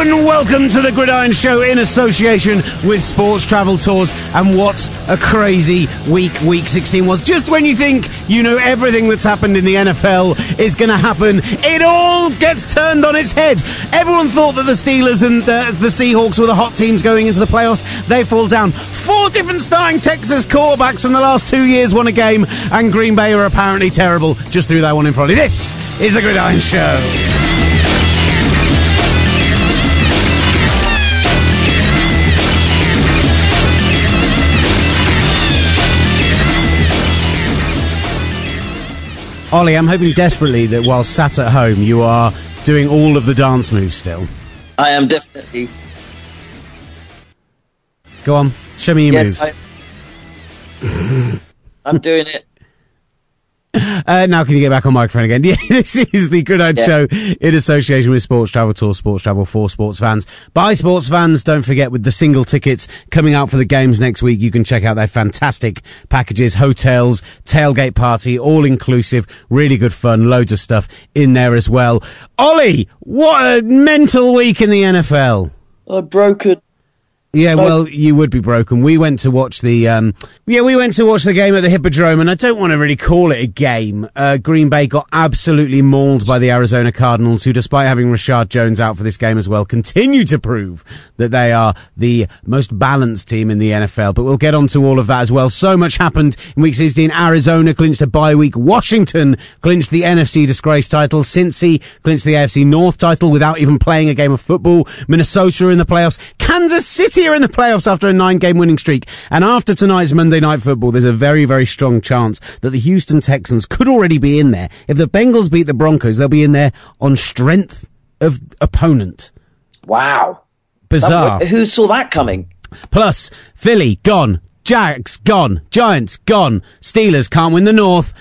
and welcome to the Gridiron Show in association with Sports Travel Tours. And what a crazy week week 16 was. Just when you think you know everything that's happened in the NFL is going to happen, it all gets turned on its head. Everyone thought that the Steelers and the, the Seahawks were the hot teams going into the playoffs. They fall down. Four different starting Texas quarterbacks from the last two years won a game, and Green Bay are apparently terrible. Just threw that one in front of you. This is the Gridiron Show. Ollie, I'm hoping desperately that while sat at home, you are doing all of the dance moves still. I am definitely. Go on, show me your yes, moves. I, I'm doing it. Uh, now can you get back on microphone again? Yeah, this is the Gridiron yeah. Show in association with Sports Travel Tour, Sports Travel for sports fans. By sports fans, don't forget with the single tickets coming out for the games next week, you can check out their fantastic packages, hotels, tailgate party, all inclusive, really good fun, loads of stuff in there as well. Ollie, what a mental week in the NFL. I broke it. Yeah, well, you would be broken. We went to watch the, um, yeah, we went to watch the game at the Hippodrome, and I don't want to really call it a game. Uh, Green Bay got absolutely mauled by the Arizona Cardinals, who, despite having Reshad Jones out for this game as well, continue to prove that they are the most balanced team in the NFL. But we'll get on to all of that as well. So much happened in week 16. Arizona clinched a bye week. Washington clinched the NFC disgrace title. Cincy clinched the AFC North title without even playing a game of football. Minnesota in the playoffs. Kansas City here in the playoffs after a nine game winning streak. And after tonight's Monday Night Football, there's a very, very strong chance that the Houston Texans could already be in there. If the Bengals beat the Broncos, they'll be in there on strength of opponent. Wow. Bizarre. That, who saw that coming? Plus, Philly gone. Jags gone. Giants gone. Steelers can't win the North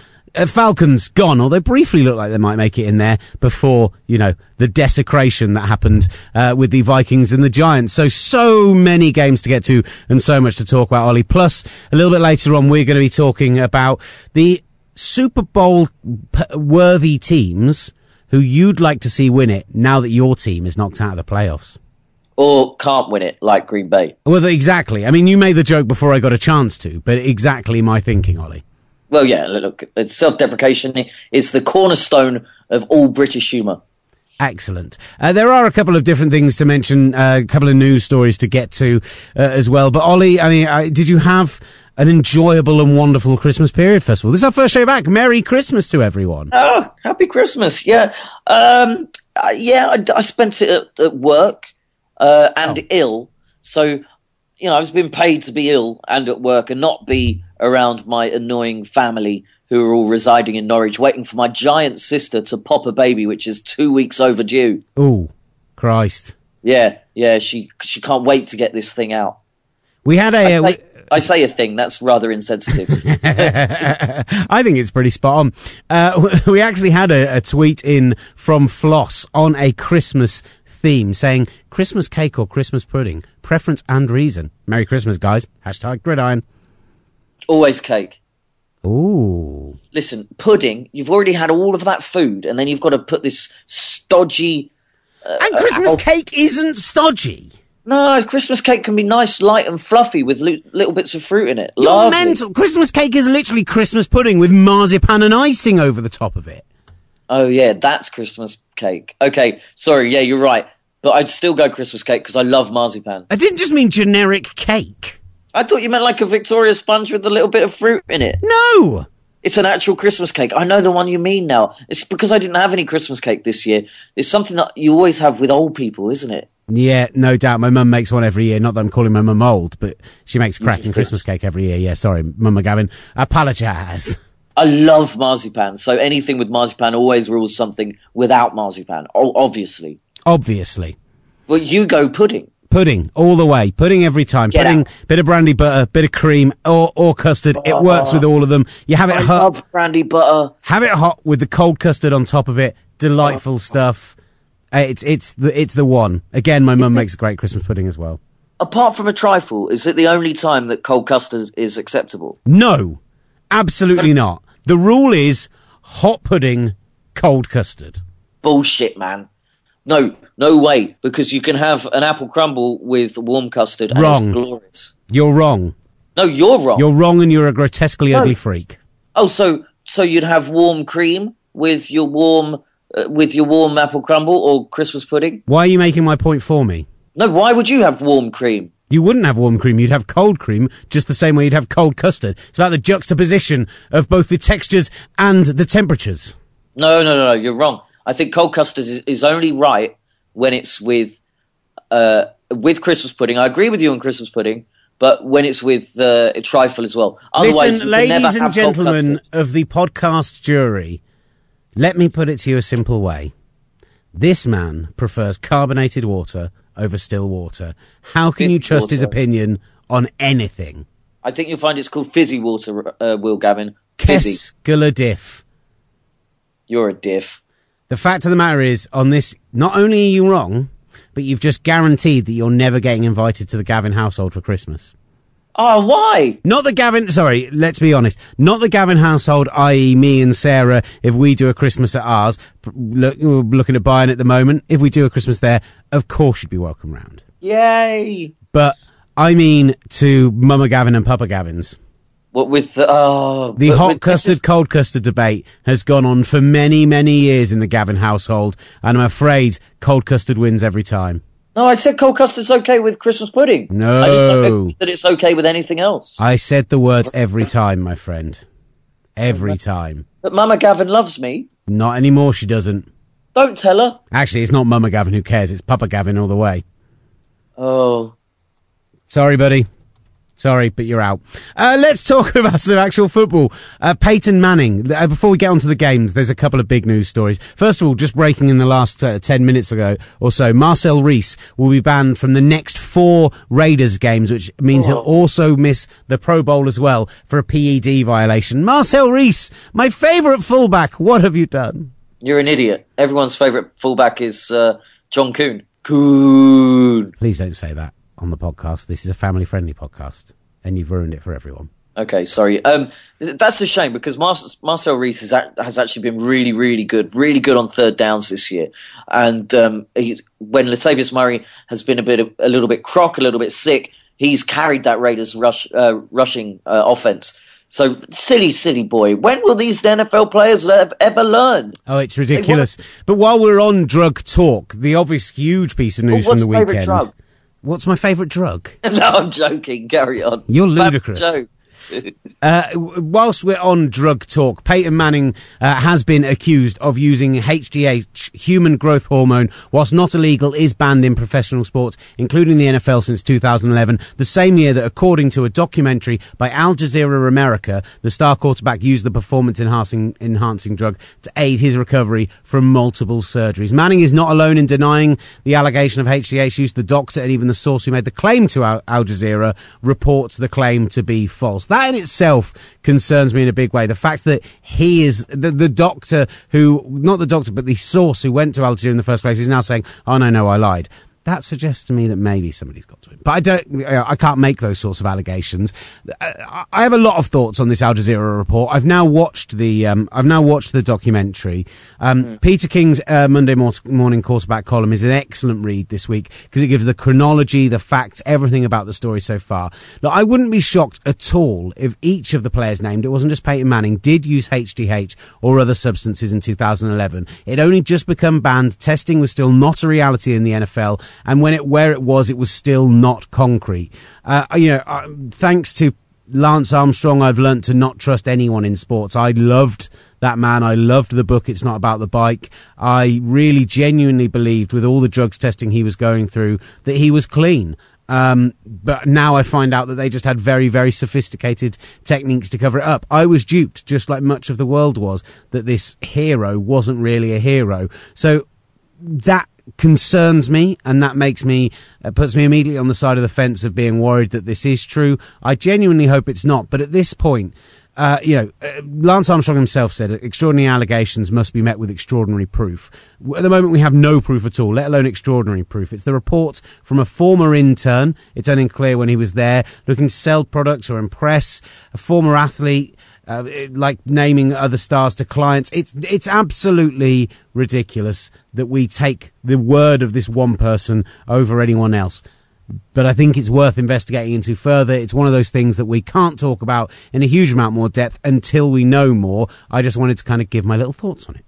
Falcons gone, although briefly looked like they might make it in there before, you know, the desecration that happened uh, with the Vikings and the Giants. So, so many games to get to and so much to talk about, Ollie. Plus, a little bit later on, we're going to be talking about the Super Bowl worthy teams who you'd like to see win it now that your team is knocked out of the playoffs. Or can't win it like Green Bay. Well, exactly. I mean, you made the joke before I got a chance to, but exactly my thinking, Ollie well, yeah, look, self-deprecation is the cornerstone of all British humour. Excellent. Uh, there are a couple of different things to mention, uh, a couple of news stories to get to uh, as well. But Ollie, I mean, uh, did you have an enjoyable and wonderful Christmas period? First of all, this is our first show back. Merry Christmas to everyone. Oh, happy Christmas! Yeah, um, uh, yeah. I, I, spent it at, at work uh, and oh. ill, so you know I've been paid to be ill and at work and not be around my annoying family who are all residing in Norwich, waiting for my giant sister to pop a baby, which is two weeks overdue. Oh, Christ! Yeah, yeah. She she can't wait to get this thing out. We had a. I, uh, say, I say a thing that's rather insensitive. I think it's pretty spot on. Uh, we actually had a, a tweet in from Floss on a Christmas theme saying Christmas cake or Christmas pudding, preference and reason. Merry Christmas, guys. Hashtag gridiron. Always cake. Ooh. Listen, pudding, you've already had all of that food, and then you've got to put this stodgy. Uh, and Christmas uh, cake isn't stodgy. No, Christmas cake can be nice, light, and fluffy with li- little bits of fruit in it. You're Lovely. mental. Christmas cake is literally Christmas pudding with marzipan and icing over the top of it. Oh, yeah, that's Christmas cake. Okay, sorry, yeah, you're right. But I'd still go Christmas cake because I love marzipan. I didn't just mean generic cake. I thought you meant like a Victoria sponge with a little bit of fruit in it. No! It's an actual Christmas cake. I know the one you mean now. It's because I didn't have any Christmas cake this year. It's something that you always have with old people, isn't it? Yeah, no doubt. My mum makes one every year. Not that I'm calling my mum old, but she makes cracking Christmas cake every year. Yeah, sorry, Mum McGavin. Apologise. I love marzipan. So anything with marzipan always rules something without marzipan. obviously. Obviously. Well, you go pudding. Pudding all the way. Pudding every time. Get pudding, out. bit of brandy butter, bit of cream, or, or custard. it works with all of them. You have it I hot. love brandy butter. Have it hot with the cold custard on top of it. Delightful oh. stuff. Uh, it's it's the it's the one. Again, my mum makes a great Christmas pudding as well. Apart from a trifle, is it the only time that cold custard is acceptable? No, absolutely not. The rule is hot pudding, cold custard. Bullshit, man. No, no way, because you can have an apple crumble with warm custard and Wrong. it's glorious. You're wrong. No, you're wrong. You're wrong, and you're a grotesquely No. ugly freak. Oh, so so you'd have warm cream with your warm uh, with your warm apple crumble or Christmas pudding? Why are you making my point for me? No, why would you have warm cream? You wouldn't have warm cream, you'd have cold cream, just the same way you'd have cold custard. It's about the juxtaposition of both the textures and the temperatures. No, no, no, no. You're wrong. I think cold custard is, is only right when it's with uh, with Christmas pudding. I agree with you on Christmas pudding, but when it's with uh, a trifle as well. Otherwise, Listen, ladies and gentlemen of the podcast jury, let me put it to you a simple way. This man prefers carbonated water over still water. How can you Fizzy trust his opinion on anything? I think you'll find it's called fizzy water. Uh, Will Gavin, fizzy. Kes Gulladif. You're a diff. The fact of the matter is, on this, not only are you wrong, but you've just guaranteed that you're never getting invited to the Gavin household for Christmas. Oh, why? Not the Gavin, sorry, let's be honest. Not the Gavin household, i.e., me and Sarah, if we do a Christmas at ours, look, we're looking at buying at the moment. If we do a Christmas there, of course you'd be welcome round. Yay! But I mean to Mama Gavin and Papa Gavin's. What with the oh The hot with- custard, cold custard debate has gone on for many, many years in the Gavin household, and I'm afraid cold custard wins every time. No, I said cold custard's okay with Christmas pudding. No. I just don't think that it's okay with anything else. I said the words every time, my friend. Every time. But Mama Gavin loves me. Not anymore, she doesn't. Don't tell her. Actually, it's not Mama Gavin who cares, it's Papa Gavin all the way. Oh, Sorry, buddy. Sorry, but you're out. Uh, let's talk about some actual football. Uh, Peyton Manning. Uh, before we get onto the games, there's a couple of big news stories. First of all, just breaking in the last uh, 10 minutes ago or so, Marcel Reese will be banned from the next four Raiders games, which means he'll also miss the Pro Bowl as well for a PED violation. Marcel Reese, my favourite fullback. What have you done? you're an idiot. Everyone's favourite fullback is uh, John Kuhn. Coon. Please don't say that on the podcast. This is a family friendly podcast, and you've ruined it for everyone. Okay, sorry. Um, that's a shame because Mar- Marcel Reese has, has actually been really, really good, really good on third downs this year. And um, he, when Latavius Murray has been a bit, of, a little bit crock, a little bit sick, he's carried that Raiders rush, uh, rushing uh, offense. So silly, silly boy. When will these NFL players ev- ever learn? Oh, it's ridiculous. But while we're on drug talk, the obvious huge piece of news Well, from the weekend. What's my favourite drug? no, I'm joking. Carry on. You're ludicrous. Uh, whilst we're on drug talk, Peyton Manning uh, has been accused of using HGH, human growth hormone, whilst not illegal, is banned in professional sports, including the NFL since 2011, the same year that, according to a documentary by Al Jazeera America, the star quarterback used the performance enhancing, enhancing drug to aid his recovery from multiple surgeries. Manning is not alone in denying the allegation of HGH use. The doctor and even the source who made the claim to Al, Al Jazeera reports the claim to be false. That in itself concerns me in a big way. The fact that he is the, the doctor who, not the doctor, but the source who went to Al in the first place is now saying, oh no, no, I lied. That suggests to me that maybe somebody's got to him. But I don't, I can't make those sorts of allegations. I I have a lot of thoughts on this Al Jazeera report. I've now watched the, um, I've now watched the documentary. Um, Peter King's uh, Monday morning quarterback column is an excellent read this week because it gives the chronology, the facts, everything about the story so far. Now, I wouldn't be shocked at all if each of the players named, it wasn't just Peyton Manning, did use HGH or other substances in 2011. It only just become banned. Testing was still not a reality in the NFL, and when it where it was, it was still not concrete. Uh, you know, uh, thanks to Lance Armstrong, I've learnt to not trust anyone in sports. I loved that man. I loved the book. It's not about the bike. I really genuinely believed with all the drugs testing he was going through that he was clean. Um, but now I find out that they just had very, very sophisticated techniques to cover it up. I was duped, just like much of the world was, that this hero wasn't really a hero. So that concerns me and that makes me uh, puts me immediately on the side of the fence of being worried that this is true i genuinely hope it's not but at this point uh, you know, uh, Lance Armstrong himself said extraordinary allegations must be met with extraordinary proof. At the moment, we have no proof at all, let alone extraordinary proof. It's the report from a former intern. It's unclear when he was there, looking to sell products or impress a former athlete. Uh, like naming other stars to clients. It's it's absolutely ridiculous that we take the word of this one person over anyone else but I think it's worth investigating into further. It's one of those things that we can't talk about in a huge amount more depth until we know more. I just wanted to kind of give my little thoughts on it.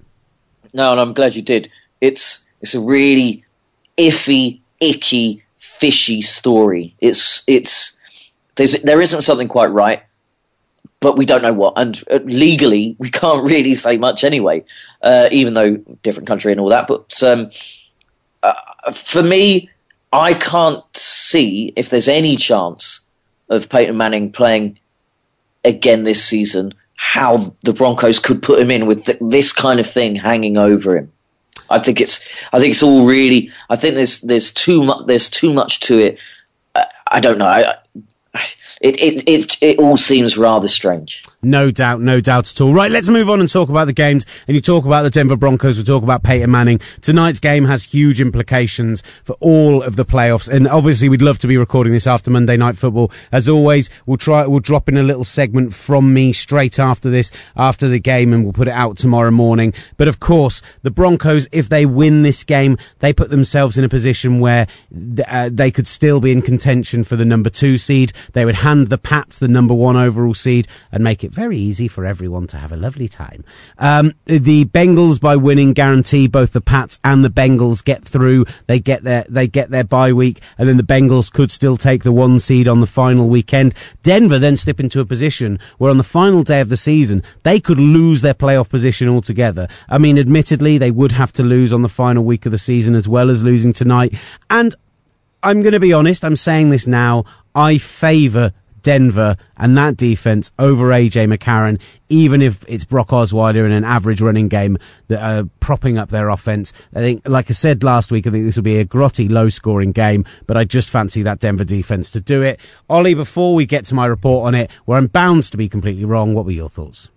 No, and I'm glad you did. It's it's a really iffy, icky, fishy story. It's it's there's there isn't something quite right, but we don't know what. And uh, legally, we can't really say much anyway, uh, even though different country and all that. But um, uh, for me, I can't see if there's any chance of Peyton Manning playing again this season. How the Broncos could put him in with th- this kind of thing hanging over him. I think it's. I think it's all really. I think there's there's too much. There's too much to it. I, I don't know. I, it, it, it, it all seems rather strange. No doubt, no doubt at all. Right, let's move on and talk about the games. And you talk about the Denver Broncos, we talk about Peyton Manning. Tonight's game has huge implications for all of the playoffs. And obviously, we'd love to be recording this after Monday Night Football. As always, we'll try, we'll drop in a little segment from me straight after this, after the game, and we'll put it out tomorrow morning. But of course, the Broncos, if they win this game, they put themselves in a position where uh, they could still be in contention for the number two seed. They would hand the Pats the number one overall seed and make it very easy for everyone to have a lovely time. Um, the Bengals, by winning, guarantee both the Pats and the Bengals get through. They get their they get their bye week, and then the Bengals could still take the one seed on the final weekend. Denver then slip into a position where on the final day of the season they could lose their playoff position altogether. I mean, admittedly, they would have to lose on the final week of the season as well as losing tonight. And I'm going to be honest. I'm saying this now. I favour Denver and that defense over AJ McCarron, even if it's Brock Osweiler in an average running game that are propping up their offense. I think, like I said last week, I think this will be a grotty, low scoring game, but I just fancy that Denver defense to do it. Ollie, before we get to my report on it, where I'm bound to be completely wrong, what were your thoughts?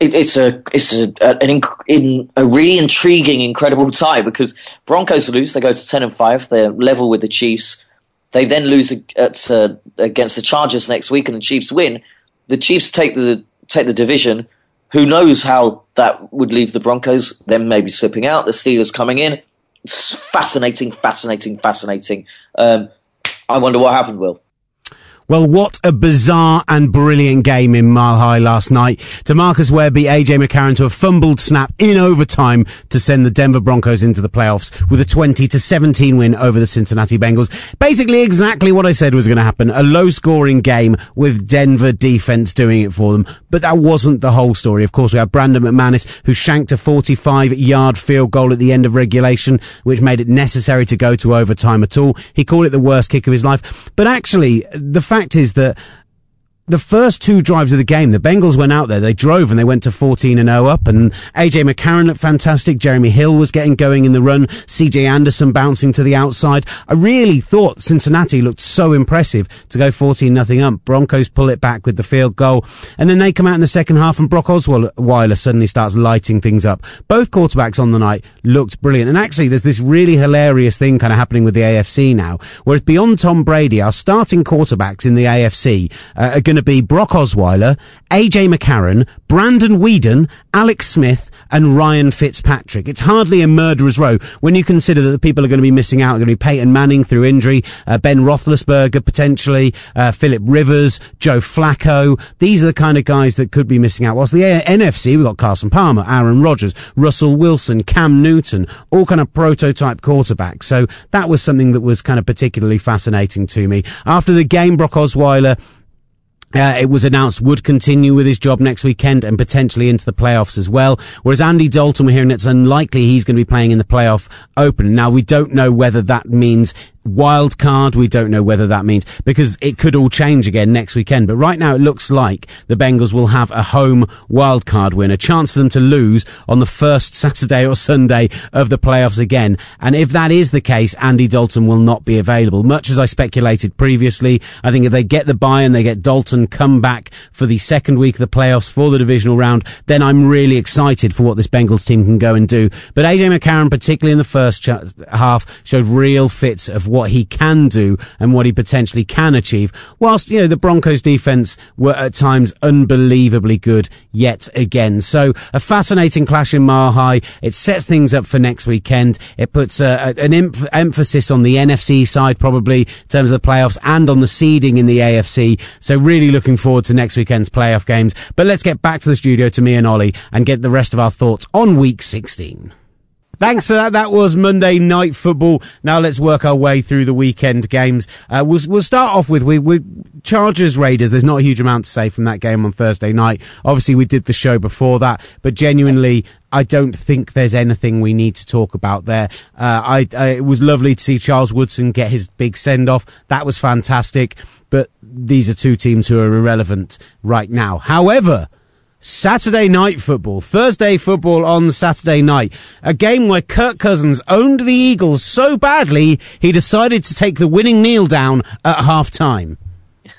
it's a it's a, an in, a really intriguing, incredible tie because Broncos lose, they go to ten and five, they're level with the Chiefs. They then lose at, uh, against the Chargers next week, and the Chiefs win. The Chiefs take the take the division. Who knows how that would leave the Broncos? Then maybe slipping out. The Steelers coming in. It's fascinating, fascinating, fascinating. Um, I wonder what happened, Will. Well, what a bizarre and brilliant game in Mile High last night. DeMarcus beat AJ McCarron to a fumbled snap in overtime to send the Denver Broncos into the playoffs with a 20 to 17 win over the Cincinnati Bengals. Basically exactly what I said was going to happen. A low scoring game with Denver defense doing it for them. But that wasn't the whole story. Of course, we have Brandon McManus who shanked a 45 yard field goal at the end of regulation, which made it necessary to go to overtime at all. He called it the worst kick of his life. But actually, the fact is that the first two drives of the game, the Bengals went out there, they drove and they went to 14 and 0 up and AJ McCarron looked fantastic. Jeremy Hill was getting going in the run. CJ Anderson bouncing to the outside. I really thought Cincinnati looked so impressive to go 14 nothing up. Broncos pull it back with the field goal and then they come out in the second half and Brock Osweiler suddenly starts lighting things up. Both quarterbacks on the night looked brilliant. And actually there's this really hilarious thing kind of happening with the AFC now, whereas beyond Tom Brady, our starting quarterbacks in the AFC uh, are going to be Brock Osweiler, AJ McCarron, Brandon Weeden, Alex Smith, and Ryan Fitzpatrick. It's hardly a murderer's row when you consider that the people are going to be missing out are going to be Peyton Manning through injury, uh, Ben Roethlisberger potentially, uh, Philip Rivers, Joe Flacco. These are the kind of guys that could be missing out. Whilst the NFC, we've got Carson Palmer, Aaron Rodgers, Russell Wilson, Cam Newton, all kind of prototype quarterbacks. So that was something that was kind of particularly fascinating to me. After the game, Brock Osweiler uh, it was announced would continue with his job next weekend and potentially into the playoffs as well. Whereas Andy Dalton, we're hearing it's unlikely he's going to be playing in the playoff open. Now we don't know whether that means wild card. We don't know whether that means because it could all change again next weekend. But right now, it looks like the Bengals will have a home wild card win, a chance for them to lose on the first Saturday or Sunday of the playoffs again. And if that is the case, Andy Dalton will not be available. Much as I speculated previously, I think if they get the bye and they get Dalton come back for the second week of the playoffs for the divisional round, then I'm really excited for what this Bengals team can go and do. But AJ McCarron, particularly in the first ch- half, showed real fits of what he can do and what he potentially can achieve. Whilst, you know, the Broncos defense were at times unbelievably good yet again. So a fascinating clash in High. It sets things up for next weekend. It puts uh, an em- emphasis on the NFC side, probably in terms of the playoffs and on the seeding in the AFC. So really looking forward to next weekend's playoff games. But let's get back to the studio to me and Ollie and get the rest of our thoughts on week 16. Thanks for that. That was Monday night football. Now let's work our way through the weekend games. Uh, we'll, we'll start off with we, we Chargers Raiders. There's not a huge amount to say from that game on Thursday night. Obviously, we did the show before that, but genuinely, I don't think there's anything we need to talk about there. Uh, I, I, it was lovely to see Charles Woodson get his big send off. That was fantastic. But these are two teams who are irrelevant right now. However, Saturday night football, Thursday football on Saturday night. A game where Kirk Cousins owned the Eagles so badly he decided to take the winning kneel down at half time.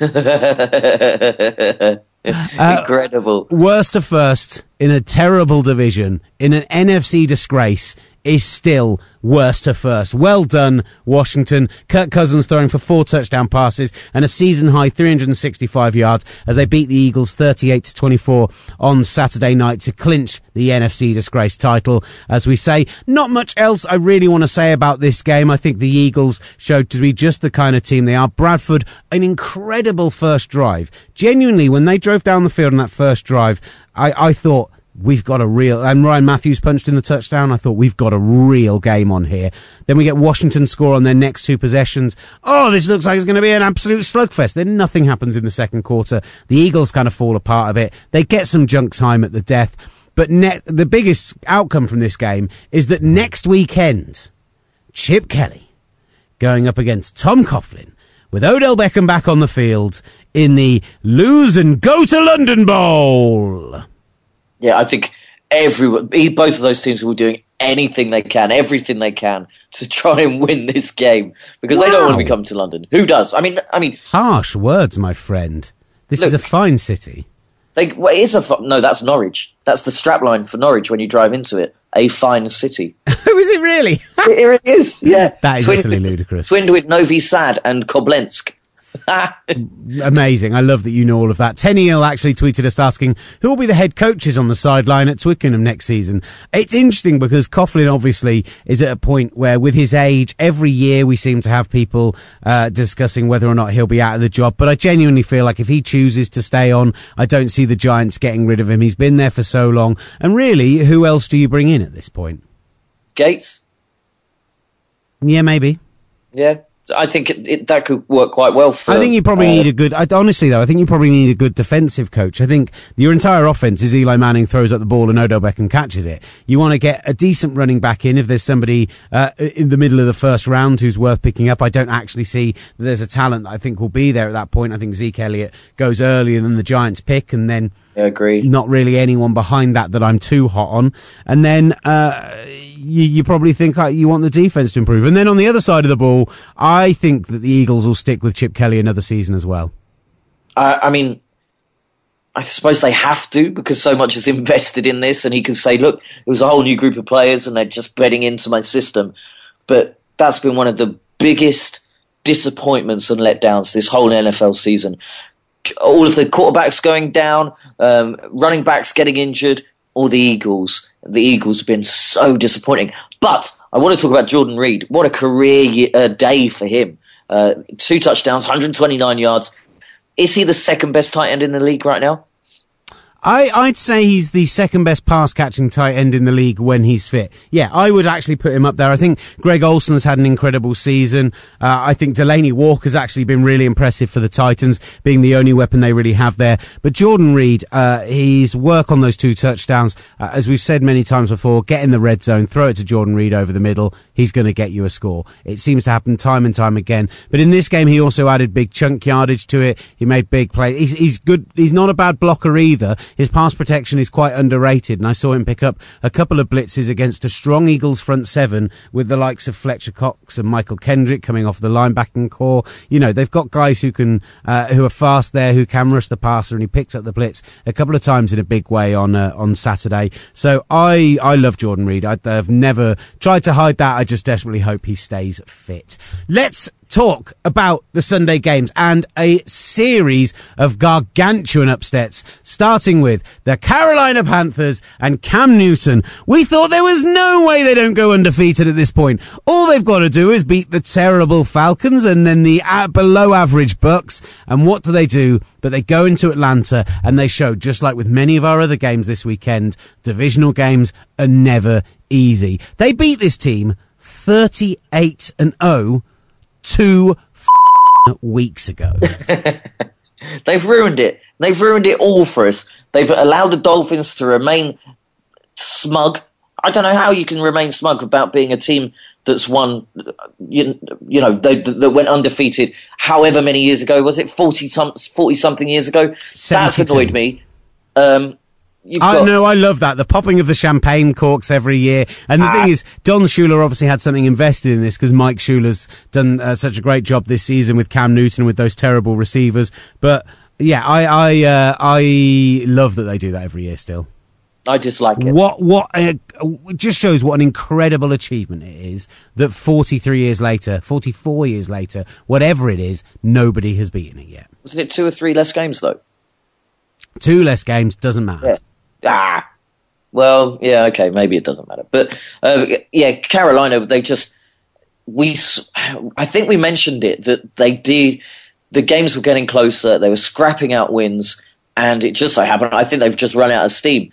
Incredible. Uh, worst to first in a terrible division, in an NFC disgrace, is still worst to first. Well done, Washington. Kirk Cousins throwing for four touchdown passes and a season high 365 yards as they beat the Eagles 38 to 24 on Saturday night to clinch the NFC disgrace title. As we say, not much else I really want to say about this game. I think the Eagles showed to be just the kind of team they are. Bradford, an incredible first drive. Genuinely, when they drove down the field on that first drive, I, I thought, we've got a real and Ryan Mathews punched in the touchdown. I thought we've got a real game on here. Then we get Washington score on their next two possessions. Oh, this looks like it's going to be an absolute slugfest. Then nothing happens in the second quarter. The Eagles kind of fall apart a bit. They get some junk time at the death. But ne- the biggest outcome from this game is that next weekend, Chip Kelly going up against Tom Coughlin with Odell Beckham back on the field in the lose and go to London Bowl. Yeah, I think everyone, both of those teams will be doing anything they can, everything they can to try and win this game because wow. they don't want to be coming to London. Who does? I mean, I mean, harsh words, my friend. This look, is a fine city. They, well, it is a no. That's Norwich. That's the strapline for Norwich when you drive into it. A fine city. Oh, is it really? Here it is. Yeah, that is utterly ludicrous. Twinned with Novi Sad and Koblenz. Amazing. I love that you know all of that. Tenniel actually tweeted us asking who will be the head coaches on the sideline at Twickenham next season. It's interesting because Coughlin obviously is at a point where with his age, every year we seem to have people uh, discussing whether or not he'll be out of the job. But I genuinely feel like if he chooses to stay on, I don't see the Giants getting rid of him. He's been there for so long. And really, who else do you bring in at this point? Gates? Yeah, maybe. Yeah. I think it, it, that could work quite well for. I think you probably uh, need a good. I, honestly, though, I think you probably need a good defensive coach. I think your entire offense is Eli Manning throws up the ball and Odell Beckham catches it. You want to get a decent running back in if there's somebody uh, in the middle of the first round who's worth picking up. I don't actually see that there's a talent that I think will be there at that point. I think Zeke Elliott goes earlier than the Giants pick, and then I agree. Not really anyone behind that that I'm too hot on, and then. Uh, you, you probably think uh, you want the defense to improve. And then on the other side of the ball, I think that the Eagles will stick with Chip Kelly another season as well. Uh, I mean, I suppose they have to because so much is invested in this, and he can say, "Look, it was a whole new group of players, and they're just bedding into my system." But that's been one of the biggest disappointments and letdowns this whole NFL season. All of the quarterbacks going down, um, running backs getting injured, or the Eagles. The Eagles have been so disappointing. But I want to talk about Jordan Reed. What a career uh, day for him. Uh, two touchdowns, 129 yards. Is he the second best tight end in the league right now? I, I'd say he's the second best pass catching tight end in the league when he's fit. Yeah, I would actually put him up there. I think Greg Olsen's had an incredible season. Uh, I think Delanie Walker's actually been really impressive for the Titans, being the only weapon they really have there. But Jordan Reed, uh, his work on those two touchdowns, uh, as we've said many times before, get in the red zone, throw it to Jordan Reed over the middle. He's going to get you a score. It seems to happen time and time again. But in this game, he also added big chunk yardage to it. He made big plays. He's, he's good. He's not a bad blocker either. His pass protection is quite underrated. And I saw him pick up a couple of blitzes against a strong Eagles front seven with the likes of Fletcher Cox and Michael Kendrick coming off the linebacking corps. You know, they've got guys who can, uh, who are fast there, who can rush the passer and he picked up the blitz a couple of times in a big way on, uh, on Saturday. So I, I love Jordan Reed. I, I've never tried to hide that. I just desperately hope he stays fit. Let's talk about the Sunday games and a series of gargantuan upsets, starting with the Carolina Panthers and Cam Newton. We thought there was no way they don't go undefeated at this point. All they've got to do is beat the terrible Falcons and then the below average Bucks. And what do they do? But they go into Atlanta and they show, just like with many of our other games this weekend, divisional games are never easy. They beat this team 38 and 0 two weeks ago. They've ruined it. They've ruined it all for us. They've allowed the Dolphins to remain smug. I don't know how you can remain smug about being a team that's won, you, you know, they, that went undefeated however many years ago. Was it 40, 40 something years ago? 72. That's annoyed me. Um, I got... know, I love that. The popping of the champagne corks every year. And the ah. thing is, Don Shula obviously had something invested in this because Mike Shula's done uh, such a great job this season with Cam Newton with those terrible receivers. But yeah, I I uh, I love that they do that every year still. I dislike it. What what uh, just shows what an incredible achievement it is that 43 years later, 44 years later, whatever it is, nobody has beaten it yet. Wasn't it two or three less games though? Two less games doesn't matter. Yeah ah, well, yeah, okay, maybe it doesn't matter. But uh, yeah, Carolina, they just we. I think we mentioned it that they did. The games were getting closer. They were scrapping out wins, and it just so happened. I think they've just run out of steam.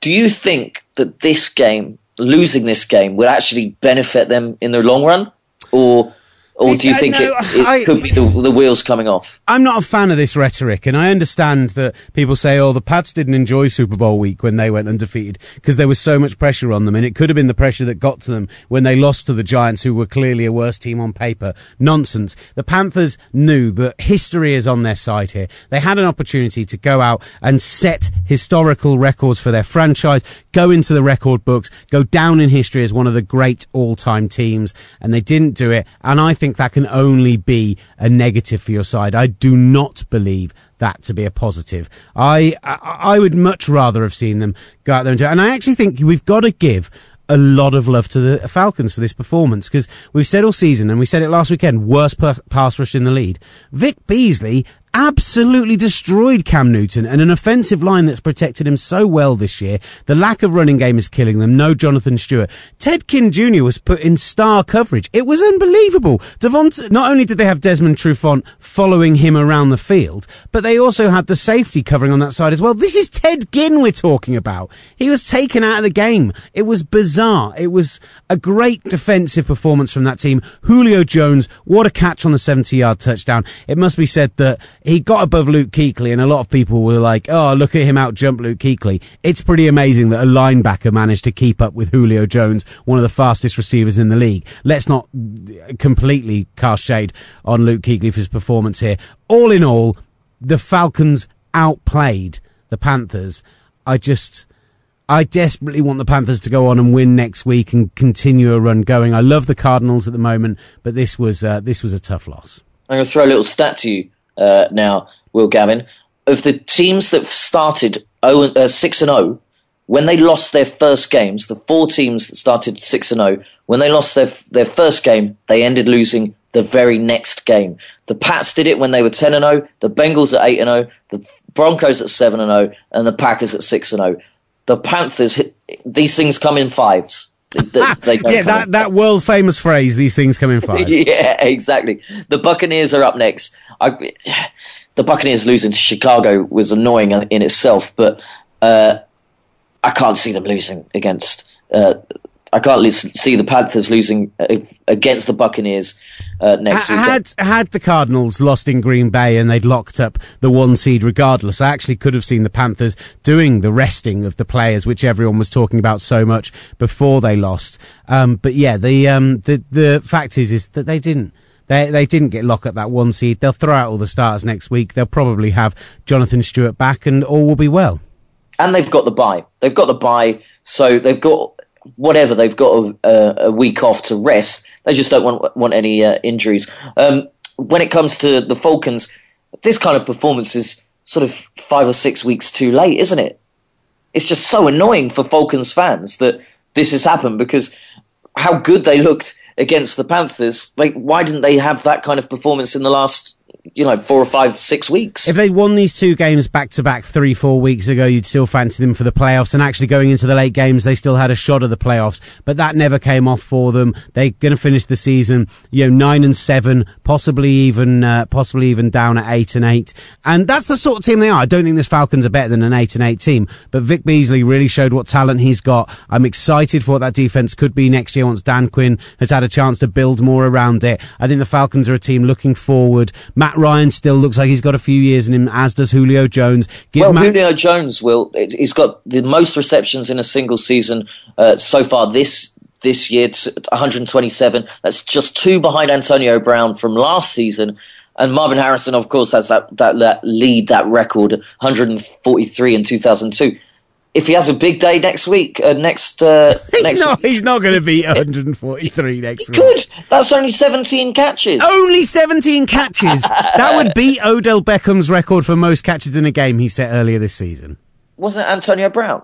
Do you think that this game, losing this game, would actually benefit them in the long run, or or do you think no, it, it I, could be the, the, wheels coming off? I'm not a fan of this rhetoric, and I understand that people say, "Oh, the Pats didn't enjoy Super Bowl week when they went undefeated because there was so much pressure on them, and it could have been the pressure that got to them when they lost to the Giants, who were clearly a worse team on paper." Nonsense. The Panthers knew that history is on their side here. They had an opportunity to go out and set historical records for their franchise, go into the record books, go down in history as one of the great all-time teams, and they didn't do it. And I think that can only be a negative for your side. I do not believe that to be a positive. I, I, I would much rather have seen them go out there and do it. And I actually think we've got to give a lot of love to the Falcons for this performance because we've said all season and we said it last weekend worst pass rush in the lead. Vic Beasley absolutely destroyed Cam Newton and an offensive line that's protected him so well this year. The lack of running game is killing them. No Jonathan Stewart. Ted Ginn Jr. was put in star coverage. It was unbelievable. Devonta, not only did they have Desmond Trufant following him around the field, but they also had the safety covering on that side as well. This is Ted Ginn we're talking about. He was taken out of the game. It was bizarre. It was a great defensive performance from that team. Julio Jones, what a catch on the 70 yard touchdown. It must be said that he got above Luke Kuechly, and a lot of people were like, "Oh, look at him out jump Luke Kuechly." It's pretty amazing that a linebacker managed to keep up with Julio Jones, one of the fastest receivers in the league. Let's not completely cast shade on Luke Kuechly for his performance here. All in all, the Falcons outplayed the Panthers. I just. I desperately want the Panthers to go on and win next week and continue a run going. I love the Cardinals at the moment, but this was uh, this was a tough loss. I'm going to throw a little stat to you uh, now, Will Gavin, of the teams that started 0, uh, 6 and 0, when they lost their first games, the four teams that started 6 and 0, when they lost their, their first game, they ended losing the very next game. The Pats did it when they were 10 and 0, the Bengals at 8 and 0, the Broncos at 7 and 0, and the Packers at 6 and 0. The Panthers, these things come in fives. Yeah, that, that world famous phrase, these things come in fives. yeah, exactly. The Buccaneers are up next. I, the Buccaneers losing to Chicago was annoying in itself, but uh, I can't see them losing against. Uh, I can't see the Panthers losing against the Buccaneers uh, next week. Had had the Cardinals lost in Green Bay and they'd locked up the one seed regardless, I actually could have seen the Panthers doing the resting of the players, which everyone was talking about so much before they lost. Um, but yeah, the um, the the fact is is that they didn't. They, they didn't get lock at that one seed. They'll throw out all the starters next week. They'll probably have Jonathan Stewart back and all will be well. And they've got the bye. They've got the bye. So they've got whatever they've got a, a, week off to rest. They just don't want want any uh, injuries. Um, when it comes to the Falcons, this kind of performance is sort of five or six weeks too late, isn't it? It's just so annoying for Falcons fans that this has happened because how good they looked against the Panthers. Like, why didn't they have that kind of performance in the last you know, four or five, six weeks. If they won these two games back to back three, four weeks ago, you'd still fancy them for the playoffs. And actually going into the late games, they still had a shot of the playoffs, but that never came off for them. They're going to finish the season, you know, nine and seven, possibly even, uh, possibly even down at eight and eight. And that's the sort of team they are. I don't think this Falcons are better than an eight and eight team, but Vic Beasley really showed what talent he's got. I'm excited for what that defense could be next year once Dan Quinn has had a chance to build more around it. I think the Falcons are a team looking forward. Matt Ryan still looks like he's got a few years in him, as does Julio Jones. Give well, Matt- Julio Jones will. He's got the most receptions in a single season uh, so far this this year, 127. That's just two behind Antonio Brown from last season. And Marvin Harrison, of course, has that, that, that lead, that record, 143 in 2002 if he has a big day next week, uh, next uh, he's next not. He's not going to be 143 next he week. Could. That's only 17 catches. Only 17 catches. that would beat Odell Beckham's record for most catches in a game he set earlier this season. Wasn't it Antonio Brown?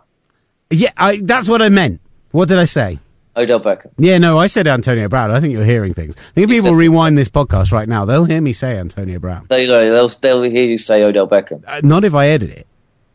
Yeah, I, that's what I meant. What did I say? Odell Beckham. Yeah, no, I said Antonio Brown. I think you're hearing things. I think people rewind this podcast right now. They'll hear me say Antonio Brown. Go. They'll, they'll hear you say Odell Beckham. Uh, not if I edit it.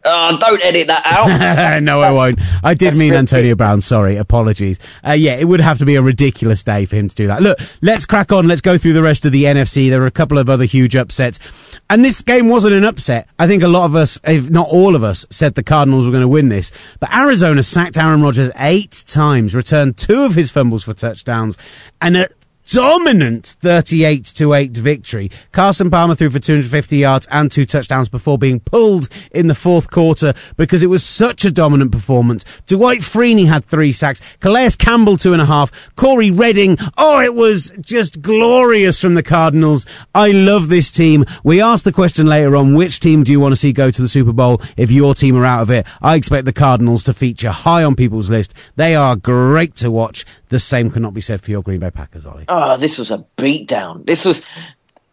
Oh, don't edit that out. no, I won't. I did mean Antonio Brown. Sorry, apologies. Uh, yeah, it would have to be a ridiculous day for him to do that. Look, let's crack on. Let's go through the rest of the NFC. There are a couple of other huge upsets, and this game wasn't an upset. I think a lot of us, if not all of us, said the Cardinals were going to win this. But Arizona sacked Aaron Rodgers eight times, returned two of his fumbles for touchdowns, and at dominant 38 to 8 victory. Carson Palmer threw for 250 yards and two touchdowns before being pulled in the fourth quarter because it was such a dominant performance. Dwight Freeney had three sacks. Calais Campbell two and a half. Cory Redding. Oh, it was just glorious from the Cardinals. I love this team. We asked the question later on, which team do you want to see go to the Super Bowl if your team are out of it? I expect the Cardinals to feature high on people's list. They are great to watch. The same cannot be said for your Green Bay Packers, Ollie. Oh, this was a beatdown. This was,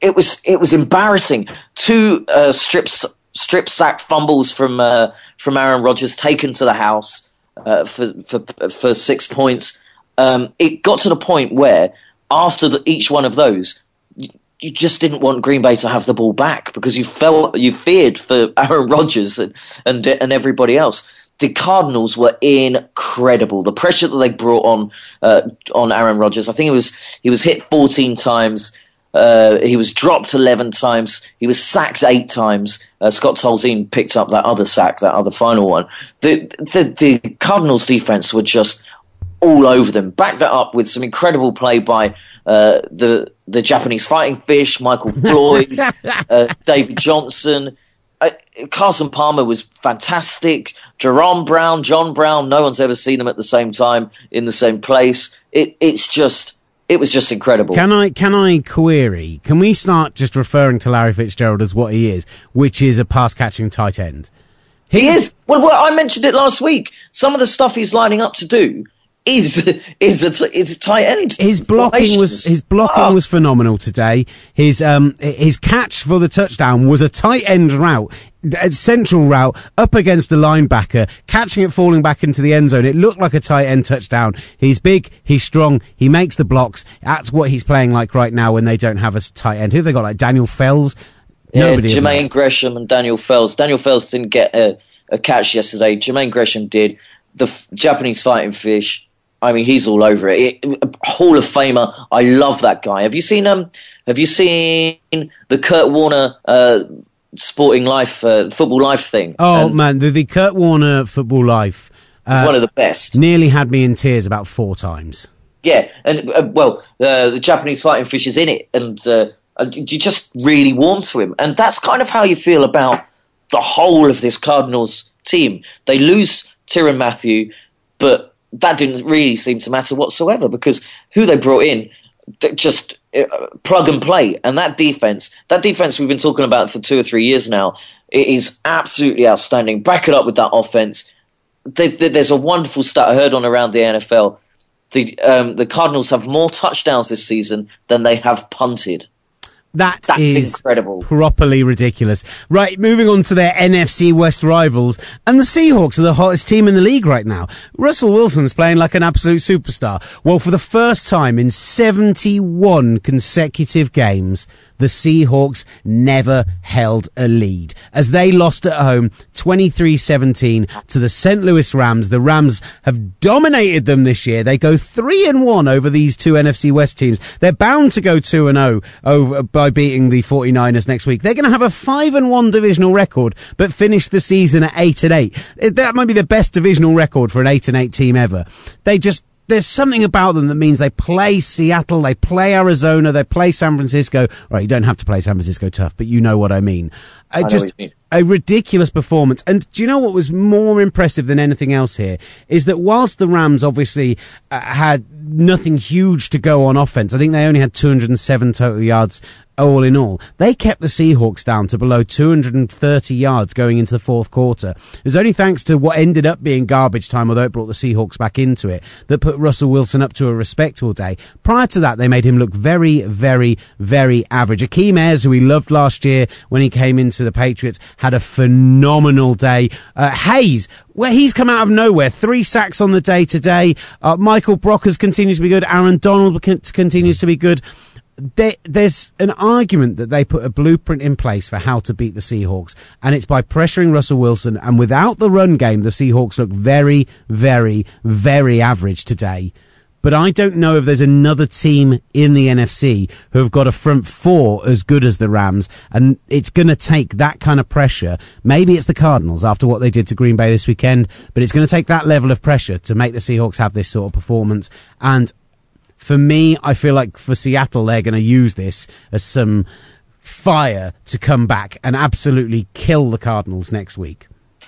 it was, it was embarrassing. Two uh, strips, strip sack fumbles from uh, from Aaron Rodgers taken to the house uh, for for for six points. Um, it got to the point where after the, each one of those, you, you, just didn't want Green Bay to have the ball back because you felt you feared for Aaron Rodgers and and, and everybody else the Cardinals were incredible. The pressure that they brought on uh, on Aaron Rodgers. I think it was he was hit 14 times. Uh, he was dropped 11 times. He was sacked eight times. Uh, Scott Tolzien picked up that other sack, that other final one. The, the, the Cardinals defense were just all over them. Back that up with some incredible play by uh, the the Japanese fighting fish, Michael Floyd, uh, David Johnson. Carson Palmer was fantastic. Jaron Brown, John Brown, no one's ever seen them at the same time in the same place. It, it's just, it was just incredible. Can I, can I query? Can we start just referring to Larry Fitzgerald as what he is, which is a pass catching tight end? He, he is. Well, well, I mentioned it last week. Some of the stuff he's lining up to do is is a, is a tight end. His blocking was his blocking oh. was phenomenal today. His um his catch for the touchdown was a tight end route, a central route up against a linebacker, catching it falling back into the end zone. It looked like a tight end touchdown. He's big, he's strong, he makes the blocks. That's what he's playing like right now when they don't have a tight end. Who have they got? Like Daniel Fells. Yeah, Jermaine Gresham and Daniel Fells. Daniel Fells didn't get a, a catch yesterday. Jermaine Gresham did. The f- Japanese fighting fish I mean, he's all over it. it. Hall of Famer. I love that guy. Have you seen um? Have you seen the Kurt Warner uh, Sporting Life, uh, Football Life thing. Oh and man, the, the Kurt Warner Football Life, uh, one of the best. Nearly had me in tears about four times. Yeah, and uh, well, uh, the Japanese fighting fish is in it, and uh, you just really warm to him, and that's kind of how you feel about the whole of this Cardinals team. They lose Tyrann Mathieu, but that didn't really seem to matter whatsoever because who they brought in just uh, plug and play. And that defense, that defense we've been talking about for two or three years now, it is absolutely outstanding. Back it up with that offense. There's a wonderful stat I heard on around the NFL. The um, the Cardinals have more touchdowns this season than they have punted. That That's is incredible. Properly ridiculous. Right, moving on to their NFC West rivals. And the Seahawks are the hottest team in the league right now. Russell Wilson's playing like an absolute superstar. Well, for the first time in 71 consecutive games, the Seahawks never held a lead as they lost at home 23-17 to the St. Louis Rams. The Rams have dominated them this year. They go 3 and 1 over these two NFC West teams. They're bound to go 2 and 0 over by beating the 49ers next week. They're going to have a 5 and 1 divisional record but finish the season at 8 and 8. That might be the best divisional record for an 8 and 8 team ever. They just there's something about them that means they play Seattle, they play Arizona, they play San Francisco. Right, you don't have to play San Francisco tough, but you know what I mean. Uh, just a ridiculous performance. And do you know what was more impressive than anything else here is that whilst the Rams obviously uh, had nothing huge to go on offense, I think they only had 207 total yards all in all. They kept the Seahawks down to below 230 yards going into the fourth quarter. It was only thanks to what ended up being garbage time, although it brought the Seahawks back into it, that put Russell Wilson up to a respectable day. Prior to that, they made him look very, very, very average. Akeem Ayers, who we loved last year when he came into the Patriots, had a phenomenal day. Uh, Hayes, where he's come out of nowhere, three sacks on the day today. Uh, Michael Brockers continues to be good. Aaron Donald continues to be good there, there's an argument that they put a blueprint in place for how to beat the Seahawks, and it's by pressuring Russell Wilson. And without the run game, the Seahawks look very, very, very average today. But I don't know if there's another team in the NFC who have got a front four as good as the Rams, and it's going to take that kind of pressure. Maybe it's the Cardinals after what they did to Green Bay this weekend, but it's going to take that level of pressure to make the Seahawks have this sort of performance. And for me, I feel like for Seattle, they're going to use this as some fire to come back and absolutely kill the Cardinals next week.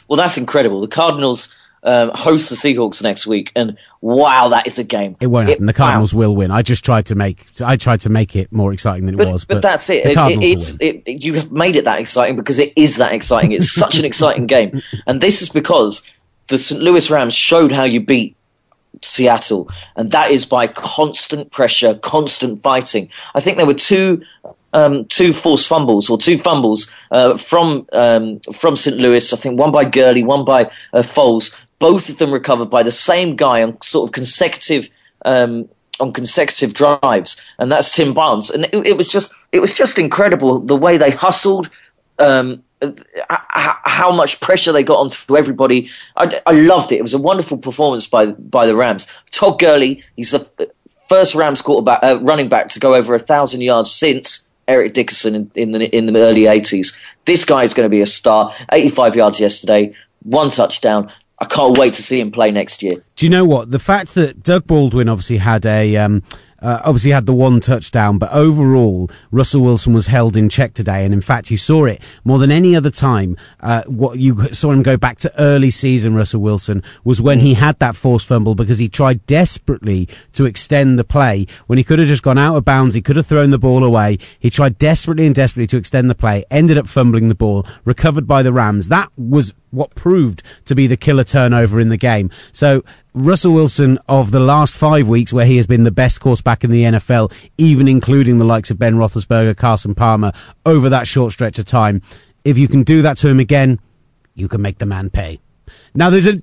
Well, that's incredible. The Cardinals um, host the Seahawks next week, and wow, that is a game. It won't happen. The Cardinals wow. will win. I just tried to make I tried to make it more exciting than it but, was. But, but that's it. it, it, it you have made it that exciting because it is that exciting. It's such an exciting game, and this is because the St. Louis Rams showed how you beat Seattle, and that is by constant pressure, constant fighting. I think there were two um, two forced fumbles or two fumbles uh, from um, from St. Louis. I think one by Gurley, one by uh, Foles. Both of them recovered by the same guy on sort of consecutive um, on consecutive drives, and that's Tim Barnes. And it, it, was just it was just incredible the way they hustled. Um, how much pressure they got onto everybody. I, I, loved it. It was a wonderful performance by by the Rams. Todd Gurley, he's the first Rams quarterback, uh, running back to go over a thousand yards since Eric Dickerson in, in the in the early eighties. This guy is going to be a star. Eighty five yards yesterday, one touchdown. I can't wait to see him play next year. Do you know what? The fact that Doug Baldwin obviously had a um, uh, obviously had the one touchdown, but overall, Russell Wilson was held in check today. And in fact, you saw it more than any other time. Uh, what you saw him go back to early season, Russell Wilson, was when he had that forced fumble because he tried desperately to extend the play when he could have just gone out of bounds. He could have thrown the ball away. He tried desperately and desperately to extend the play, ended up fumbling the ball, recovered by the Rams. That was what proved to be the killer turnover in the game. So Russell Wilson of the last five weeks where he has been the best quarterback in the NFL, even including the likes of Ben Roethlisberger, Carson Palmer over that short stretch of time. If you can do that to him again, you can make the man pay. Now there's a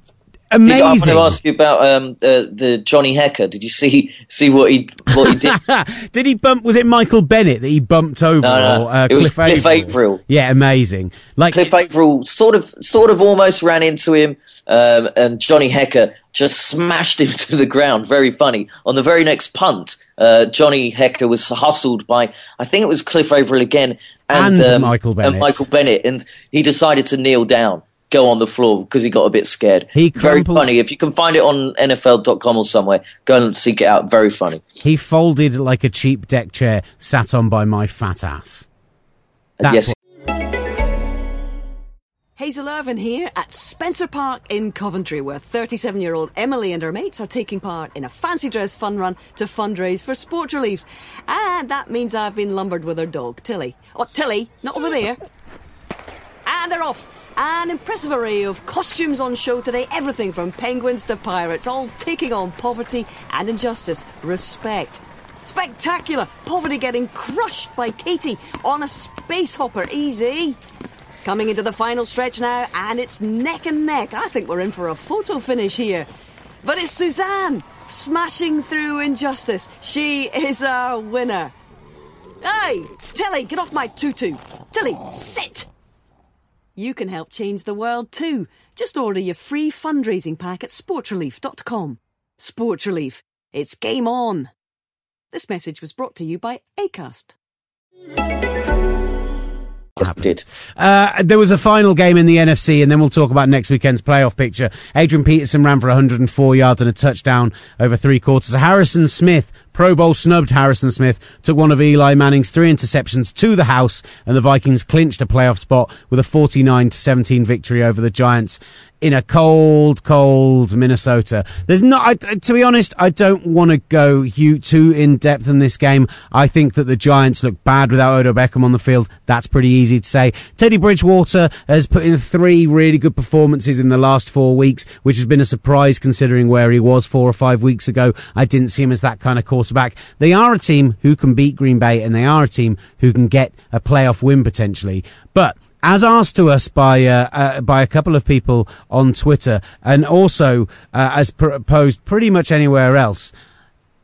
Amazing. I want to ask you about um, uh, the Johnny Hekker. Did you see see what he what he did? did he bump? Was it Michael Bennett that he bumped over? No, no. Or, uh, it Cliff was Cliff Avril. Yeah, amazing. Like Cliff Avril sort of sort of almost ran into him, um, and Johnny Hekker just smashed him to the ground. Very funny. On the very next punt, uh, Johnny Hekker was hustled by, I think it was Cliff Avril again, and, and um, Michael Bennett. And Michael Bennett, and he decided to kneel down, go on the floor because he got a bit scared. He very funny. If you can find it on NFL.com or somewhere, go and seek it out. Very funny. He folded like a cheap deck chair sat on by my fat ass. That's yes, Hazel Irvine here at Spencer Park in Coventry, where 37 year old Emily and her mates are taking part in a fancy dress fun run to fundraise for Sports Relief. And that means I've been lumbered with her dog, Tilly. Oh, Tilly, not over there. And they're off. An impressive array of costumes on show today, everything from penguins to pirates, all taking on poverty and injustice. Respect. Spectacular! Poverty getting crushed by Katie on a space hopper. Easy. Coming into the final stretch now, and it's neck and neck. I think we're in for a photo finish here. But it's Suzanne smashing through injustice. She is our winner. Hey, Tilly, get off my tutu. Tilly, sit. You can help change the world too. Just order your free fundraising pack at sportsrelief.com. Sports Relief. It's game on. This message was brought to you by ACAST did. Uh, there was a final game in the NFC, and then we'll talk about next weekend's playoff picture. Adrian Peterson ran for 104 yards and a touchdown over three quarters. Harrison Smith Pro Bowl snubbed Harrison Smith, took one of Eli Manning's three interceptions to the house, and the Vikings clinched a playoff spot with a 49 to 17 victory over the Giants in a cold, cold Minnesota. There's not, I, to be honest, I don't want to go too in depth in this game. I think that the Giants look bad without Odell Beckham on the field. That's pretty easy to say. Teddy Bridgewater has put in three really good performances in the last four weeks, which has been a surprise considering where he was four or five weeks ago. I didn't see him as that kind of quarterback quarterback. They are a team who can beat Green Bay and they are a team who can get a playoff win potentially. But as asked to us by uh, uh, by a couple of people on Twitter, and also uh, as proposed pretty much anywhere else,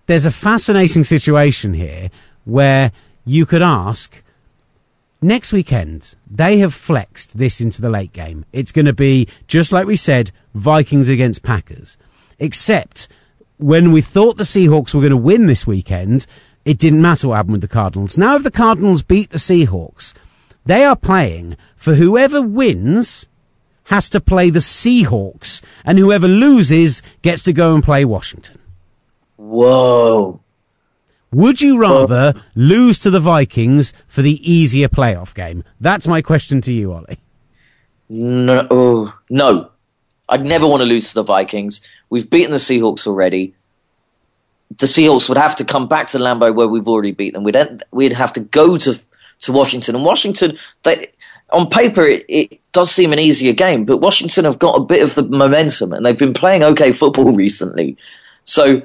there's a fascinating situation here where you could ask. Next weekend, they have flexed this into the late game. It's going to be, just like we said, Vikings against Packers. Except when we thought the Seahawks were going to win this weekend, it didn't matter what happened with the Cardinals. Now, if the Cardinals beat the Seahawks, they are playing for whoever wins has to play the Seahawks, and whoever loses gets to go and play Washington. Whoa. Would you rather Whoa. lose to the Vikings for the easier playoff game? That's my question to you, Ollie. No, oh, no. I'd never want to lose to the Vikings. We've beaten the Seahawks already. The Seahawks would have to come back to Lambeau where we've already beaten them. We'd we'd have to go to to Washington, and Washington, they, on paper, it, it does seem an easier game, but Washington have got a bit of the momentum, and they've been playing okay football recently. So,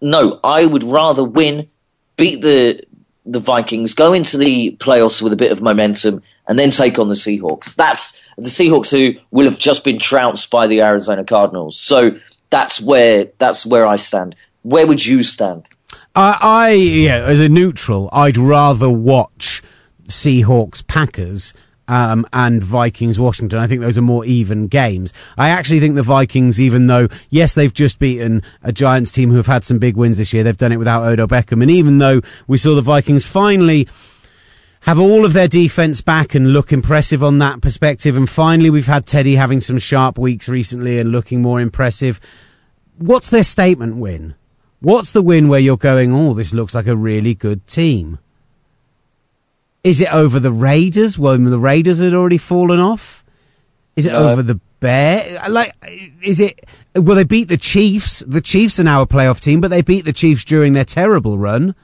no, I would rather win, beat the the Vikings, go into the playoffs with a bit of momentum, and then take on the Seahawks. That's the Seahawks who will have just been trounced by the Arizona Cardinals. So that's where that's where I stand. Where would you stand? I, I yeah, as a neutral, I'd rather watch Seahawks Packers um, and Vikings Washington. I think those are more even games. I actually think the Vikings, even though, yes, they've just beaten a Giants team who have had some big wins this year, they've done it without Odell Beckham. And even though we saw the Vikings finally have all of their defense back and look impressive on that perspective. And finally, we've had Teddy having some sharp weeks recently and looking more impressive. What's their statement win? What's the win where you're going, oh, this looks like a really good team? Is it over the Raiders when the Raiders had already fallen off? Is it no. over the Bear? Like, is it? Well, they beat the Chiefs. The Chiefs are now a playoff team, but they beat the Chiefs during their terrible run.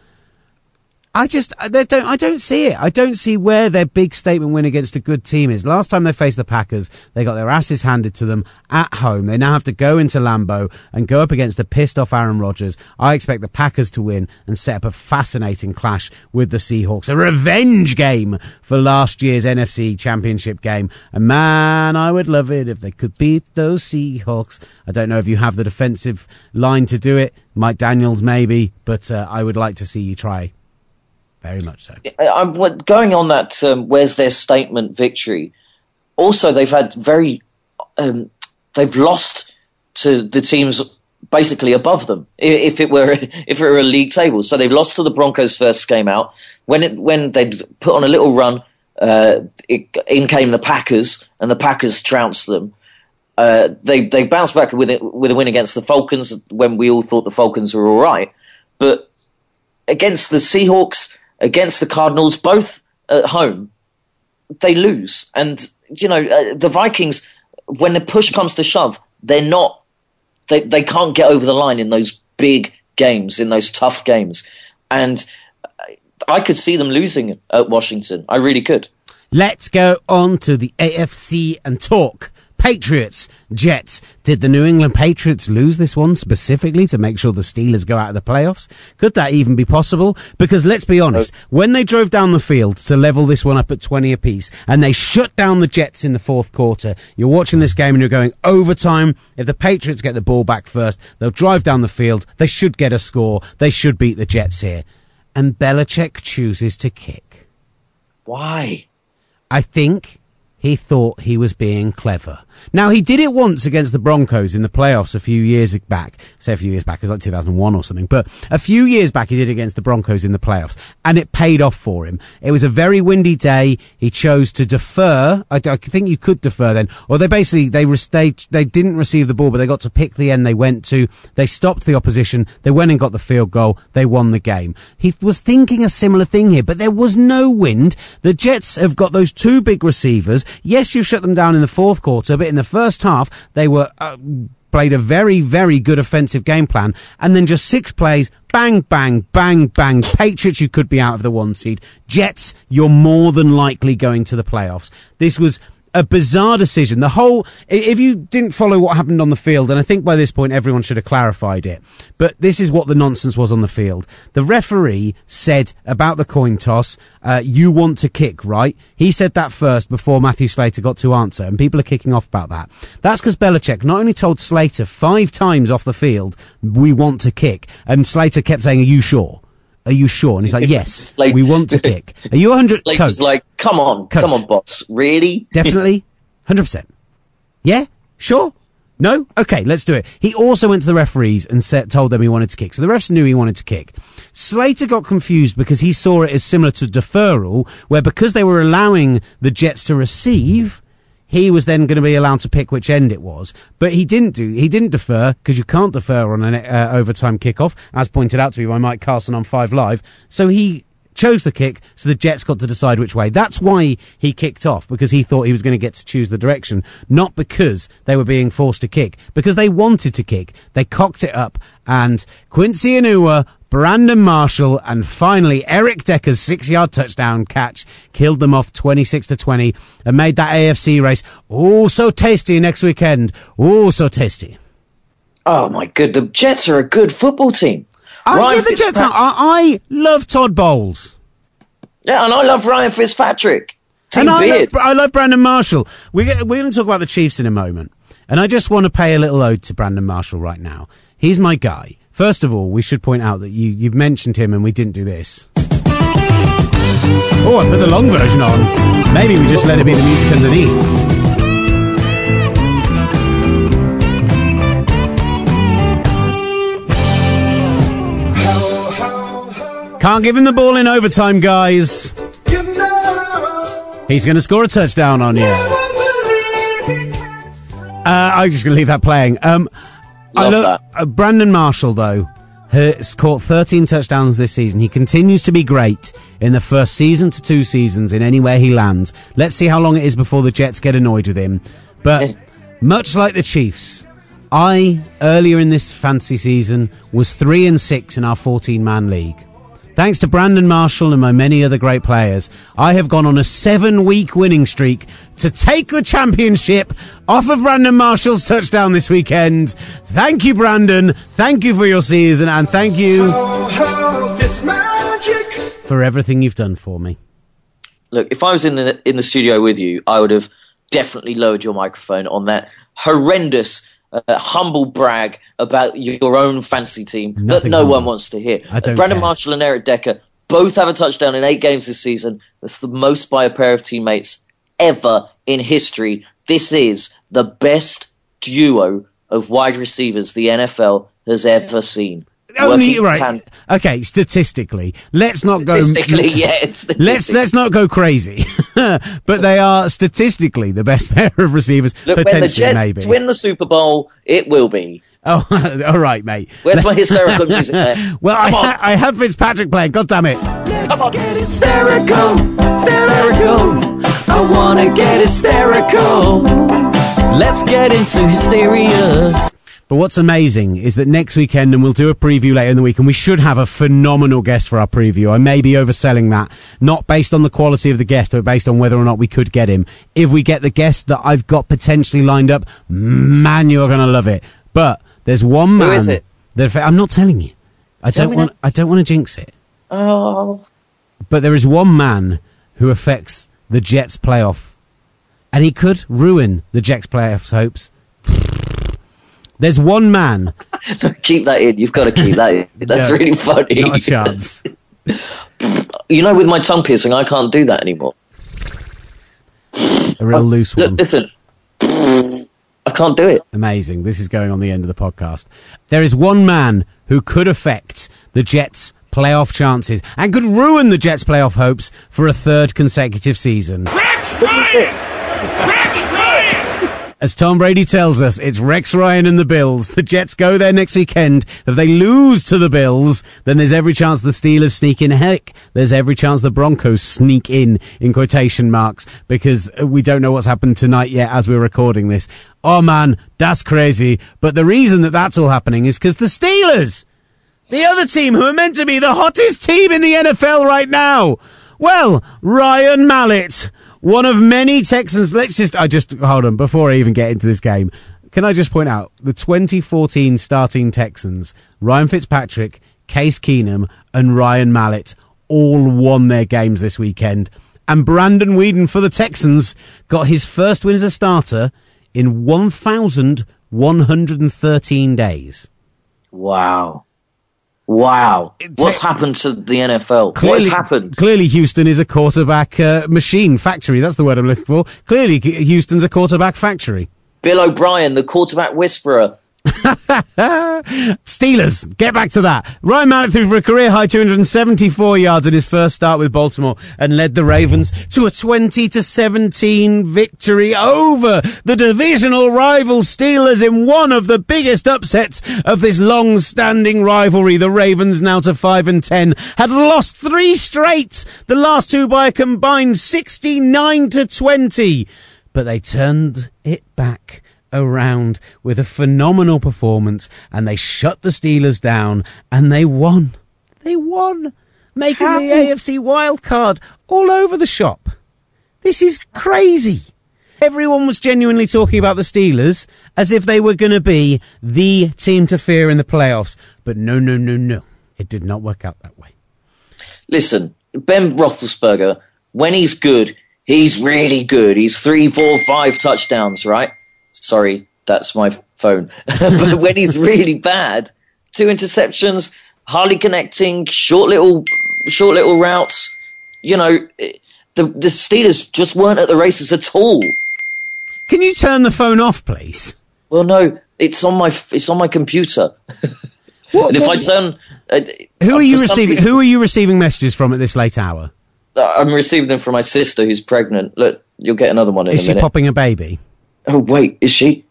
I just I don't I don't see it. I don't see where their big statement win against a good team is. Last time they faced the Packers, they got their asses handed to them at home. They now have to go into Lambeau and go up against a pissed off Aaron Rodgers. I expect the Packers to win and set up a fascinating clash with the Seahawks, a revenge game for last year's NFC Championship game. And man, I would love it if they could beat those Seahawks. I don't know if you have the defensive line to do it. Mike Daniels maybe, but uh, I would like to see you try. Very much so. I'm going on that. Um, where's their statement victory? Also, they've had very. Um, they've lost to the teams basically above them if it were if it were a league table. So they've lost to the Broncos first game out. When it when they'd put on a little run, uh, it, in came the Packers, and the Packers trounced them. Uh, they they bounced back with it, with a win against the Falcons when we all thought the Falcons were all right, but against the Seahawks, against the Cardinals, both at home, they lose. And you know uh, the Vikings, when the push comes to shove, they're not they they can't get over the line in those big games, in those tough games, and I could see them losing at Washington. I really could. Let's go on to the AFC and talk Patriots, Jets. Did the New England Patriots lose this one specifically to make sure the Steelers go out of the playoffs? Could that even be possible? Because let's be honest, when they drove down the field to level this one up at 20 apiece and they shut down the Jets in the fourth quarter, you're watching this game and you're going overtime. If the Patriots get the ball back first, they'll drive down the field. They should get a score. They should beat the Jets here. And Belichick chooses to kick. Why? I think he thought he was being clever. Now, he did it once against the Broncos in the playoffs a few years back. Say a few years back, it was like 2001 or something. But a few years back, he did against the Broncos in the playoffs, and it paid off for him. It was a very windy day. He chose to defer. I, I think you could defer then. Or they basically, they, they, they didn't receive the ball, but they got to pick the end they went to. They stopped the opposition. They went and got the field goal. They won the game. He was thinking a similar thing here, but there was no wind. The Jets have got those two big receivers. Yes, you shut them down in the fourth quarter, but in the first half, they were uh, played a very, very good offensive game plan, and then just six plays, bang, bang, bang, bang. Patriots, you could be out of the one seed. Jets, you're more than likely going to the playoffs. This was a bizarre decision. The whole, if you didn't follow what happened on the field, and I think by this point everyone should have clarified it, but this is what the nonsense was on the field. The referee said about the coin toss, uh, you want to kick, right? He said that first before Matthew Slater got to answer, and people are kicking off about that. That's because Belichick not only told Slater five times off the field, we want to kick, and Slater kept saying, are you sure? Are you sure? And he's like, yes, like, we want to kick. Are you 100? Slater's like, come on, coach. come on, boss. Really? Definitely? 100%. Yeah? Sure? No? Okay, let's do it. He also went to the referees and told them he wanted to kick. So the refs knew he wanted to kick. Slater got confused because he saw it as similar to deferral, where because they were allowing the Jets to receive, he was then going to be allowed to pick which end it was. But he didn't do, he didn't defer because you can't defer on an uh, overtime kickoff, as pointed out to me by Mike Carlson on 5 Live. So he chose the kick, so the Jets got to decide which way. That's why he kicked off, because he thought he was going to get to choose the direction, not because they were being forced to kick, because they wanted to kick. They cocked it up, and Quincy Enunwa Brandon Marshall, and finally Eric Decker's six-yard touchdown catch killed them off 26 to 20 and made that AFC race oh so tasty next weekend. Oh so tasty. Oh my good, the Jets are a good football team. I Ryan the Jets. I, I love Todd Bowles. Yeah, and I love Ryan Fitzpatrick. Team and I love, I love, Brandon Marshall. We, we're going to talk about the Chiefs in a moment. And I just want to pay a little ode to Brandon Marshall right now. He's my guy. First of all, we should point out that you, you've mentioned him and we didn't do this. Oh, I put the long version on. Maybe we just let it be the music underneath. Can't give him the ball in overtime, guys. He's going to score a touchdown on you. Uh, I'm just going to leave that playing. Um, Love I love uh, Brandon Marshall though has caught 13 touchdowns this season. He continues to be great in the first season to two seasons in anywhere he lands. Let's see how long it is before the Jets get annoyed with him. But much like the Chiefs, I earlier in this fantasy season was 3 and 6 in our 14 man league. Thanks to Brandon Marshall and my many other great players, I have gone on a seven week winning streak to take the championship off of Brandon Marshall's touchdown this weekend. Thank you, Brandon. Thank you for your season and thank you for everything you've done for me. Look, if I was in the, in the studio with you, I would have definitely lowered your microphone on that horrendous uh, humble brag about your own fantasy team Nothing that no humble. one wants to hear. Brandon care. Marshall and Eric Decker both have a touchdown in eight games this season. That's the most by a pair of teammates ever in history. This is the best duo of wide receivers the NFL has ever seen. Only right. tan- Okay, statistically, let's not go. Statistically, yeah. Let's let's not go crazy, but they are statistically the best pair of receivers. Look, when the potentially, Jets maybe. win the Super Bowl, it will be. Oh, all right, mate. Where's my hysterical music there? Well, I, Come ha- I have Fitzpatrick playing. God damn it! Let's Come on. hysterical, hysterical. I wanna get hysterical. Let's get into hysteria. But what's amazing is that next weekend, and we'll do a preview later in the week, and we should have a phenomenal guest for our preview. I may be overselling that, not based on the quality of the guest, but based on whether or not we could get him. If we get the guest that I've got potentially lined up, man, you're going to love it. But there's one man. is it? That, I'm not telling you. I Tell don't want. I don't want to jinx it. Oh, But there is one man who affects the Jets' playoff, and he could ruin the Jets' playoffs hopes. There's one man, keep that in. You've got to keep that in. That's No, really funny. not a chance. You know, with my tongue piercing, I can't do that anymore. A real uh, loose one. listen. I can't do it. Amazing. This is going on the end of the podcast. There is one man who could affect the Jets' playoff chances and could ruin the Jets' playoff hopes for a third consecutive season. As Tom Brady tells us, it's Rex Ryan and the Bills. The Jets go there next weekend. If they lose to the Bills, then there's every chance the Steelers sneak in. Heck, there's every chance the Broncos sneak in, in quotation marks, because we don't know what's happened tonight yet as we're recording this. Oh man, that's crazy. But the reason that that's all happening is because the Steelers, the other team who are meant to be the hottest team in the NFL right now. Well, Ryan Mallett, one of many Texans. Let's just, I just, hold on, before I even get into this game, can I just point out the 2014 starting Texans, Ryan Fitzpatrick, Case Keenum, and Ryan Mallett all won their games this weekend. And Brandon Weeden for the Texans got his first win as a starter in 1,113 days. Wow. Wow. What's happened to the NFL? What's happened? Clearly, Houston is a quarterback uh, machine factory. That's the word I'm looking for. Clearly, Houston's a quarterback factory. Bill O'Brien, the quarterback whisperer. Steelers, get back to that. Ryan Mallett threw for a career high 274 yards in his first start with Baltimore and led the Ravens to a 20 to 17 victory over the divisional rival Steelers in one of the biggest upsets of this long-standing rivalry. The Ravens now to 5 and 10 had lost three straight, the last two by a combined 69 to 20, but they turned it back around with a phenomenal performance and they shut the Steelers down and they won. They won, making the AFC wild card all over the shop. This is crazy. Everyone was genuinely talking about the Steelers as if they were going to be the team to fear in the playoffs. But no, no, no, no. It did not work out that way. Listen, Ben Roethlisberger, when he's good, he's really good. He's three, four, five touchdowns, right? Sorry, that's my phone. but when he's really bad, two interceptions, hardly connecting, short little, short little routes. You know, the the Steelers just weren't at the races at all. Can you turn the phone off, please? Well, no, it's on my it's on my computer. What, And if I turn, uh, who are you receiving? reason- Who are you receiving messages from at this late hour? I'm receiving them from my sister who's pregnant. Look, you'll get another one in a minute. Is she minute. popping a baby? Oh wait, is she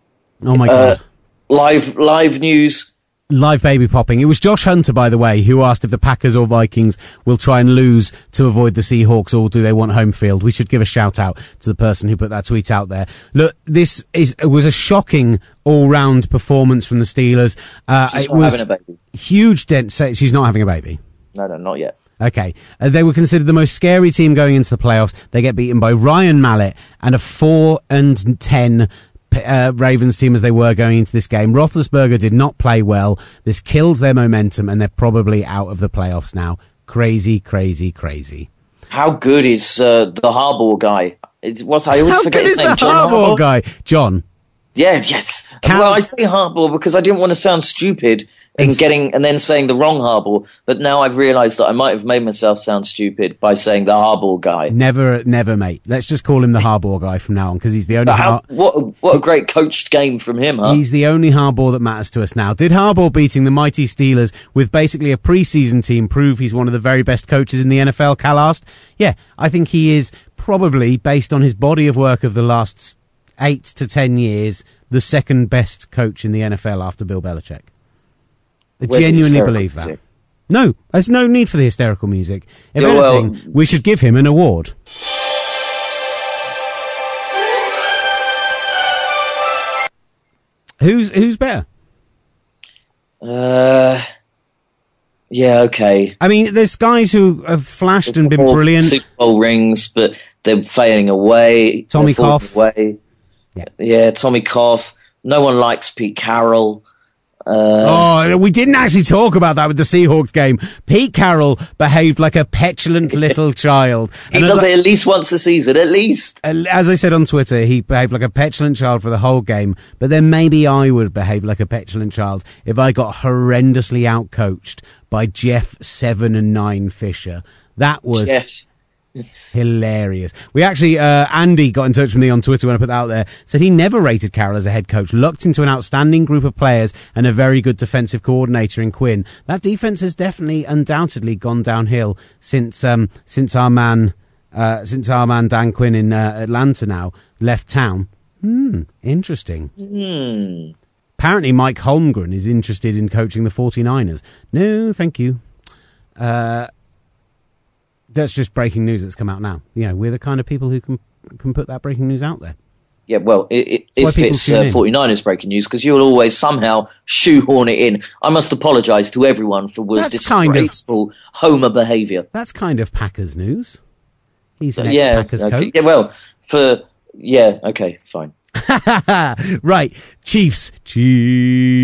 Oh my Uh, god. live? Live news. Live baby popping. It was Josh Hunter, by the way, who asked if the Packers or Vikings will try and lose to avoid the Seahawks or do they want home field. We should give a shout out to the person who put that tweet out there. Look, this is it was a shocking all round performance from the Steelers. Uh, She's it not was having a baby. huge dent. say- She's not having a baby. No, no, not yet. Okay. Uh, they were considered the most scary team going into the playoffs. They get beaten by Ryan Mallett and a 4 and 10 uh, Ravens team as they were going into this game. Roethlisberger did not play well. This kills their momentum and they're probably out of the playoffs now. Crazy, crazy, crazy. How good is uh, the Harbaugh guy? It's what I always How forget good his is name. the John Harbaugh guy? John. Yeah, yes. Well, I say Harbaugh because I didn't want to sound stupid in It's- getting and then saying the wrong Harbaugh. But now I've realised that I might have made myself sound stupid by saying the Harbaugh guy. Never, never, mate. Let's just call him the Harbour guy from now on because he's the only. But how, Har- what a, what a great coached game from him, huh? He's the only Harbaugh that matters to us now. Did Harbaugh beating the mighty Steelers with basically a preseason team prove he's one of the very best coaches in the NFL? Cal asked. Yeah, I think he is probably, based on his body of work of the last eight to ten years, the second best coach in the NFL after Bill Belichick. I Where's genuinely believe that. music? No, there's no need for the hysterical music. If Yeah, well- anything, we should give him an award. Who's who's better? Uh, yeah, okay. I mean, there's guys who have flashed and been brilliant. Super Bowl rings, but they're failing away. Tommy Cough. Away. Yeah. yeah, Tommy Cough. No one likes Pete Carroll. Uh, oh, we didn't actually talk about that with the Seahawks game. Pete Carroll behaved like a petulant little child. he And as does I- it at least once a season, at least. as I said on Twitter, he behaved like a petulant child for the whole game. But then maybe I would behave like a petulant child if I got horrendously outcoached by Jeff Seven and Nine Fisher. That was Yes. Hilarious. We actually, uh, Andy got in touch with me on Twitter when I put that out there, said he never rated Carroll as a head coach, looked into an outstanding group of players and a very good defensive coordinator in Quinn. That defense has definitely, undoubtedly gone downhill since, um, since our man, uh, since our man Dan Quinn in uh, Atlanta now left town. Hmm, interesting. Apparently Mike Holmgren is interested in coaching the 49ers. No, thank you. Uh, that's just breaking news that's come out now. You know, we're the kind of people who can can put that breaking news out there. Yeah, well, i i Why if it's uh, 49ers breaking news, because you'll always somehow shoehorn it in. I must apologise to everyone for was That's kind of- disgraceful Homer behaviour. That's kind of Packers news. He's an Yeah, ex-Packers okay. coach. yeah, well, for yeah, okay, fine. right, Chiefs. Chiefs.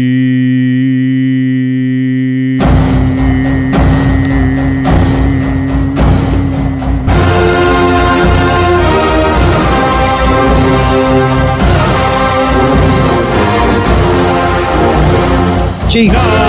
Chiefs.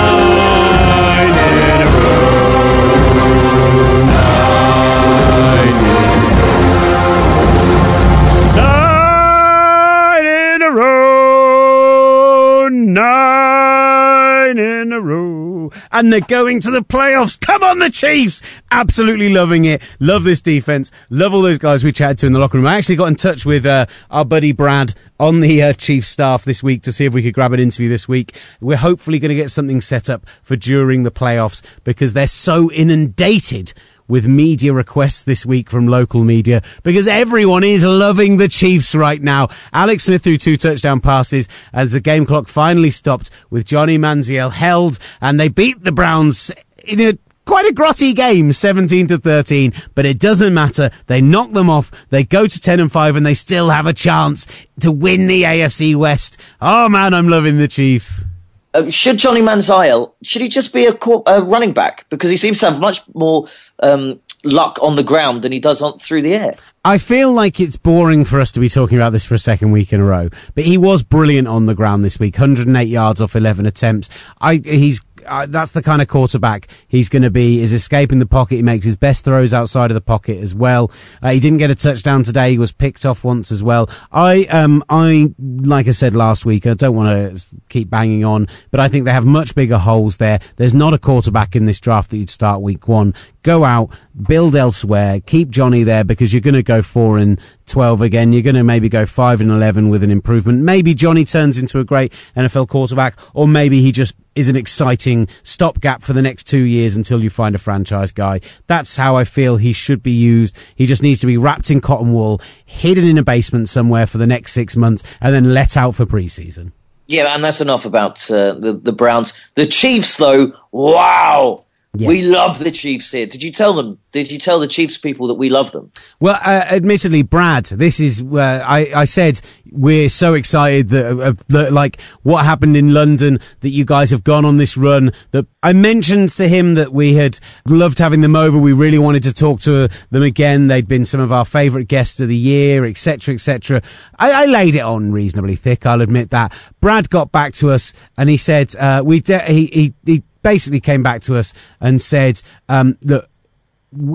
And they're going to the playoffs. Come on, the Chiefs. Absolutely loving it. Love this defense. Love all those guys we chatted to in the locker room. I actually got in touch with uh, our buddy Brad on the uh, Chiefs staff this week to see if we could grab an interview this week. We're hopefully going to get something set up for during the playoffs because they're so inundated with media requests this week from local media because everyone is loving the Chiefs right now. Alex Smith threw two touchdown passes as the game clock finally stopped with Johnny Manziel held and they beat the Browns in a quite a grotty game 17 to 13 but it doesn't matter. They knock them off. They go to 10 and 5 and they still have a chance to win the AFC West. Oh man I'm loving the Chiefs Uh, should Johnny Manziel should he just be a, a running back because he seems to have much more um, luck on the ground than he does on through the air. I feel like it's boring for us to be talking about this for a second week in a row, but he was brilliant on the ground this week. 108 yards off 11 attempts. I he's uh, that's the kind of quarterback he's going to be. Is escaping the pocket. He makes his best throws outside of the pocket as well. Uh, he didn't get a touchdown today. He was picked off once as well. I um I like I said last week. I don't want to keep banging on, but I think they have much bigger holes there. There's not a quarterback in this draft that you'd start week one. Go out, build elsewhere, keep Johnny there because you're going to go four and 12 again. You're going to maybe go 5 and 11 with an improvement. Maybe Johnny turns into a great NFL quarterback, or maybe he just is an exciting stopgap for the next two years until you find a franchise guy. That's how I feel he should be used. He just needs to be wrapped in cotton wool, hidden in a basement somewhere for the next six months, and then let out for preseason. Yeah, and that's enough about uh, the the Browns. The Chiefs, though, wow, Yeah. We love the Chiefs here. Did you tell them? Did you tell the Chiefs people that we love them? Well, uh, admittedly, Brad, this is uh, I, I said we're so excited that, uh, that like what happened in London that you guys have gone on this run. That I mentioned to him that we had loved having them over. We really wanted to talk to them again. They'd been some of our favourite guests of the year, etc., etc. I, I laid it on reasonably thick. I'll admit that. Brad got back to us and he said uh, we de- he, he he basically came back to us and said um, look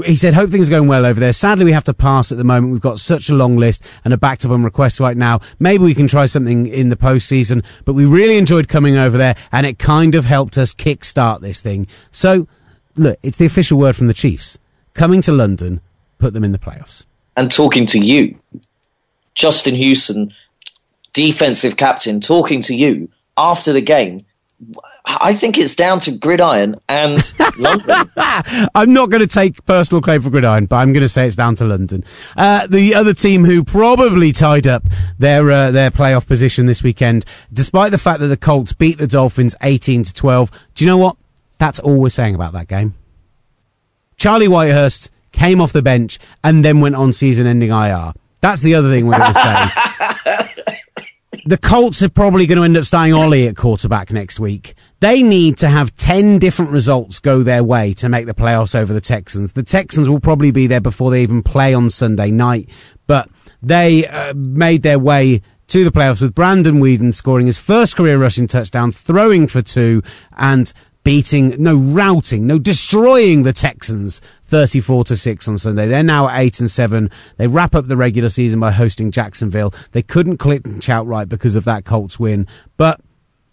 he said, hope things are going well over there. Sadly, we have to pass at the moment. We've got such a long list and a backed up on requests right now. Maybe we can try something in the postseason, but we really enjoyed coming over there and it kind of helped us kickstart this thing. So, look, it's the official word from the Chiefs. Coming to London, put them in the playoffs. And talking to you, Justin Houston, defensive captain, talking to you after the game. I think it's down to Gridiron and London. I'm not going to take personal claim for Gridiron, but I'm going to say it's down to London. Uh, the other team who probably tied up their uh, their playoff position this weekend, despite the fact that the Colts beat the Dolphins 18 to 12. Do you know what? That's all we're saying about that game. Charlie Whitehurst came off the bench and then went on season-ending IR. That's the other thing we're going to say. the Colts are probably going to end up starting Ollie at quarterback next week. They need to have 10 different results go their way to make the playoffs over the Texans. The Texans will probably be there before they even play on Sunday night, but they uh, made their way to the playoffs with Brandon Weeden scoring his first career rushing touchdown, throwing for two, and beating, no, routing, no, destroying the Texans 34 to 6 on Sunday. They're now at 8 and 7. They wrap up the regular season by hosting Jacksonville. They couldn't clinch outright because of that Colts win, but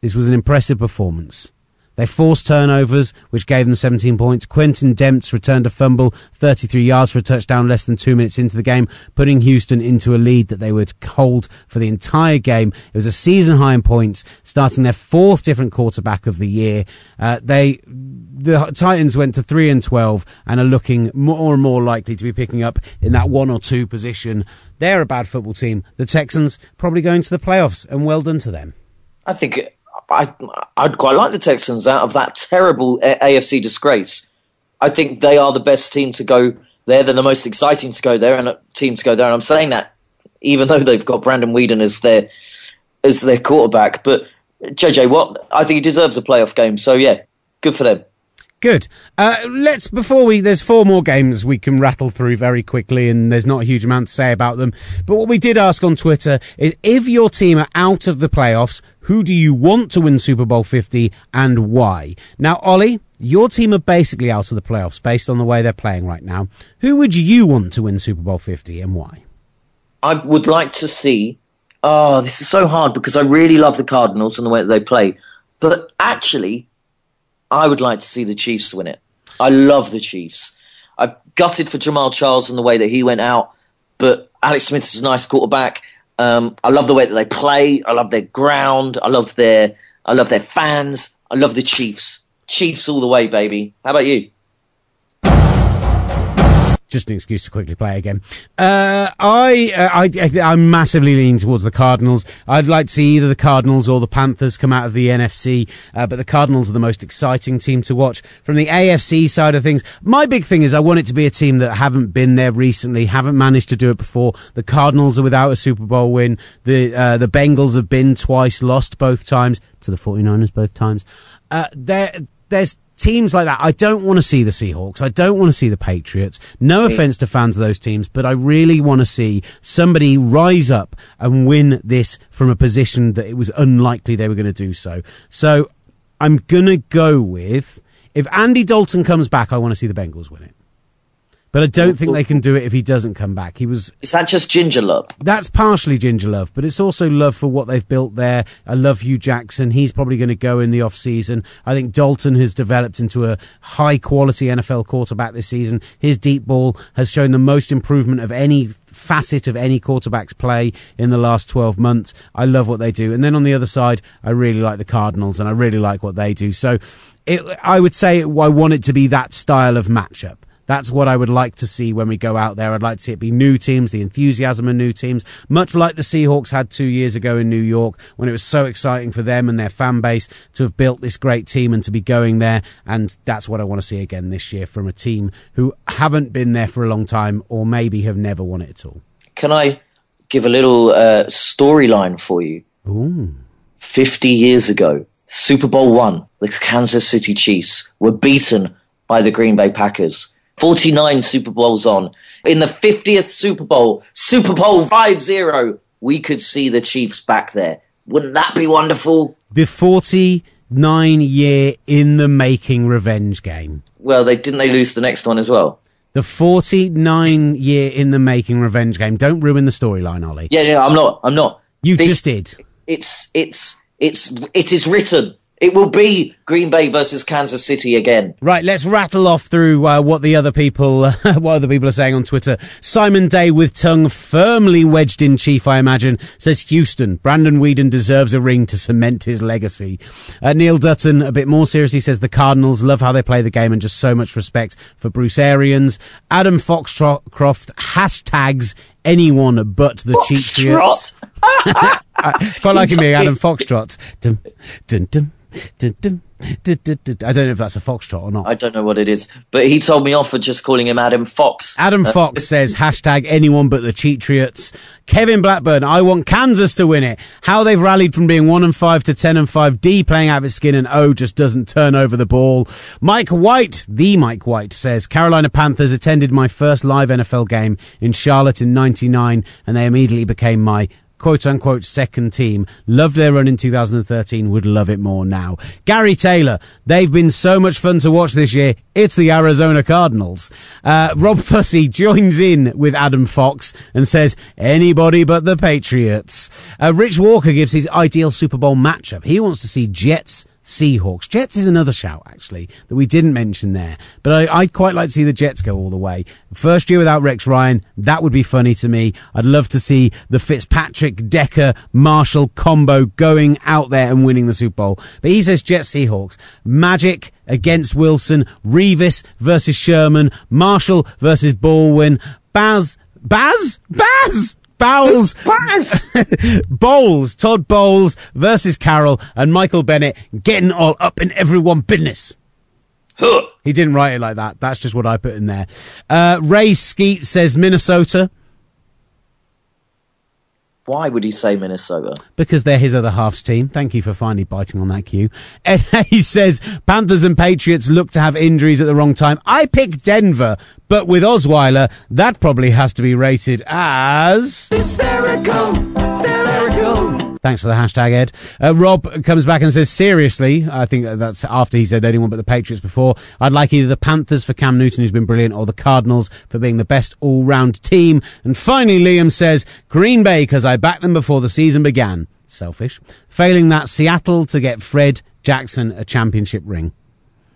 this was an impressive performance. They forced turnovers, which gave them 17 points. Quentin Demps returned a fumble, 33 yards for a touchdown less than two minutes into the game, putting Houston into a lead that they would hold for the entire game. It was a season high in points, starting their fourth different quarterback of the year. Uh, they, the Titans went to 3 and 12 and are looking more and more likely to be picking up in that one or two position. They're a bad football team. The Texans probably going to the playoffs, and well done to them. I think I, I'd quite like the Texans out of that terrible AFC disgrace. I think they are the best team to go there. They're the most exciting to go there and a team to go there. And I'm saying that even though they've got Brandon Weeden as their as their quarterback. But JJ Watt, I think he deserves a playoff game. So yeah, good for them. Good. Uh, let's before we there's four more games we can rattle through very quickly, and there's not a huge amount to say about them. But what we did ask on Twitter is if your team are out of the playoffs, who do you want to win Super Bowl 50 and why? Now, Ollie, your team are basically out of the playoffs based on the way they're playing right now. Who would you want to win Super Bowl 50 and why? I would like to see. Oh, this is so hard because I really love the Cardinals and the way that they play. But actually, I would like to see the Chiefs win it. I love the Chiefs. I gutted for Jamaal Charles and the way that he went out, but Alex Smith is a nice quarterback. Um, I love the way that they play. I love their ground. I love their I love their fans. I love the Chiefs. Chiefs all the way, baby. How about you? Just an excuse to quickly play again. Uh, I, uh, I, I'm massively leaning towards the Cardinals. I'd like to see either the Cardinals or the Panthers come out of the NFC, uh, but the Cardinals are the most exciting team to watch. From the AFC side of things, my big thing is I want it to be a team that haven't been there recently, haven't managed to do it before. The Cardinals are without a Super Bowl win. The, uh, the Bengals have been twice, lost both times to the 49ers both times. Uh, there, there's teams like that. I don't want to see the Seahawks. I don't want to see the Patriots. No offense to fans of those teams, but I really want to see somebody rise up and win this from a position that it was unlikely they were going to do so. So I'm going to go with if Andy Dalton comes back, I want to see the Bengals win it. But I don't think they can do it if he doesn't come back. He was. Is that just ginger love? That's partially ginger love, but it's also love for what they've built there. I love Hue Jackson. He's probably going to go in the off season. I think Dalton has developed into a high quality NFL quarterback this season. His deep ball has shown the most improvement of any facet of any quarterback's play in the last 12 months. I love what they do. And then on the other side, I really like the Cardinals and I really like what they do. So it, I would say I want it to be that style of matchup That's what I would like to see when we go out there. I'd like to see it be new teams, the enthusiasm of new teams, much like the Seahawks had two years ago in New York when it was so exciting for them and their fan base to have built this great team and to be going there. And that's what I want to see again this year from a team who haven't been there for a long time or maybe have never won it at all. Can I give a little uh, storyline for you? Ooh. 50 years ago, Super Bowl one, the Kansas City Chiefs were beaten by the Green Bay Packers. 49 Super Bowls on. In the 50th Super Bowl, Super Bowl 5 0, we could see the Chiefs back there. Wouldn't that be wonderful? The 49 year in the making revenge game. Well, they didn't they lose the next one as well? The 49 year in the making revenge game. Don't ruin the storyline, Ollie. Yeah, yeah, I'm not. I'm not. You This- just did. It's it's it's it is written. It will be Green Bay versus Kansas City again. Right, let's rattle off through uh, what the other people, what other people are saying on Twitter. Simon Day with tongue firmly wedged in chief, I imagine, says Houston. Brandon Weeden deserves a ring to cement his legacy. Uh, Neil Dutton, a bit more seriously, says the Cardinals love how they play the game and just so much respect for Bruce Arians. Adam Foxcroft hashtags anyone but the Cheatriots. Foxtrot. Quite liking being Adam Foxtrot. Dun, dun, dun, I don't know if that's a foxtrot or not. I don't know what it is, but he told me off for just calling him Adam Fox. Adam uh, Fox says hashtag anyone but the Cheatriots. Kevin Blackburn, I want Kansas to win it. How they've rallied from being one and five to ten and five. D playing out of its skin and O just doesn't turn over the ball. Mike White, the Mike White says Carolina Panthers attended my first live NFL game in Charlotte in 99 and they immediately became my quote unquote second team. Loved their run in 2013, would love it more now. Gary Taylor, they've been so much fun to watch this year. It's the Arizona Cardinals. Uh, Rob Fussy joins in with Adam Fox and says, anybody but the Patriots. Uh, Rich Walker gives his ideal Super Bowl matchup. He wants to see Jets Seahawks. Jets is another shout, actually, that we didn't mention there. But I, I'd quite like to see the Jets go all the way. First year without Rex Ryan, that would be funny to me. I'd love to see the Fitzpatrick, Decker, Marshall combo going out there and winning the Super Bowl. But he says Jets Seahawks. Magic against Wilson. Revis versus Sherman. Marshall versus Baldwin. Baz. Baz? Baz! Bowles Bowles, Todd Bowles versus Carroll and Michael Bennett getting all up in everyone business. Huh. He didn't write it like that. That's just what I put in there. Uh, Ray Skeet says Minnesota Why would he say Minnesota? because they're his other half's team. Thank you for finally biting on that cue. Ed Hayes says Panthers and Patriots look to have injuries at the wrong time. I pick Denver, but with Osweiler, that probably has to be rated as. Hysterical, hysterical. Thanks for the hashtag, Ed. Uh, Rob comes back and says, seriously, I think that's after he said anyone but the Patriots before. I'd like either the Panthers for Cam Newton, who's been brilliant, or the Cardinals for being the best all round team. And finally, Liam says, Green Bay, because I backed them before the season began. Selfish. Failing that, Seattle to get Fred Jackson a championship ring.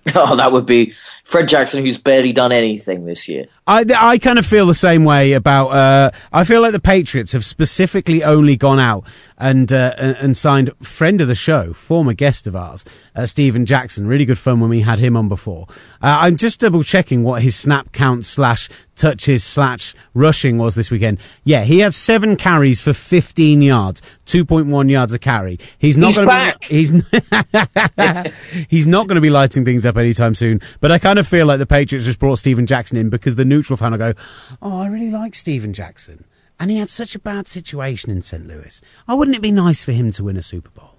Oh, that would be Fred Jackson, who's barely done anything this year. I, I kind of feel the same way about. Uh, I feel like the Patriots have specifically only gone out and uh, and signed friend of the show, former guest of ours, uh, Steven Jackson. Really good fun when we had him on before. Uh, I'm just double checking what his snap count slash touches slash rushing was this weekend. Yeah, he had seven carries for 15 yards, 2.1 yards a carry. He's not going to be. He's he's not going to be lighting things up anytime soon. But I kind of feel like the Patriots just brought Steven Jackson in because the neutral fan will go, "Oh, I really like Steven Jackson, and he had such a bad situation in St. Louis. Oh, wouldn't it be nice for him to win a Super Bowl?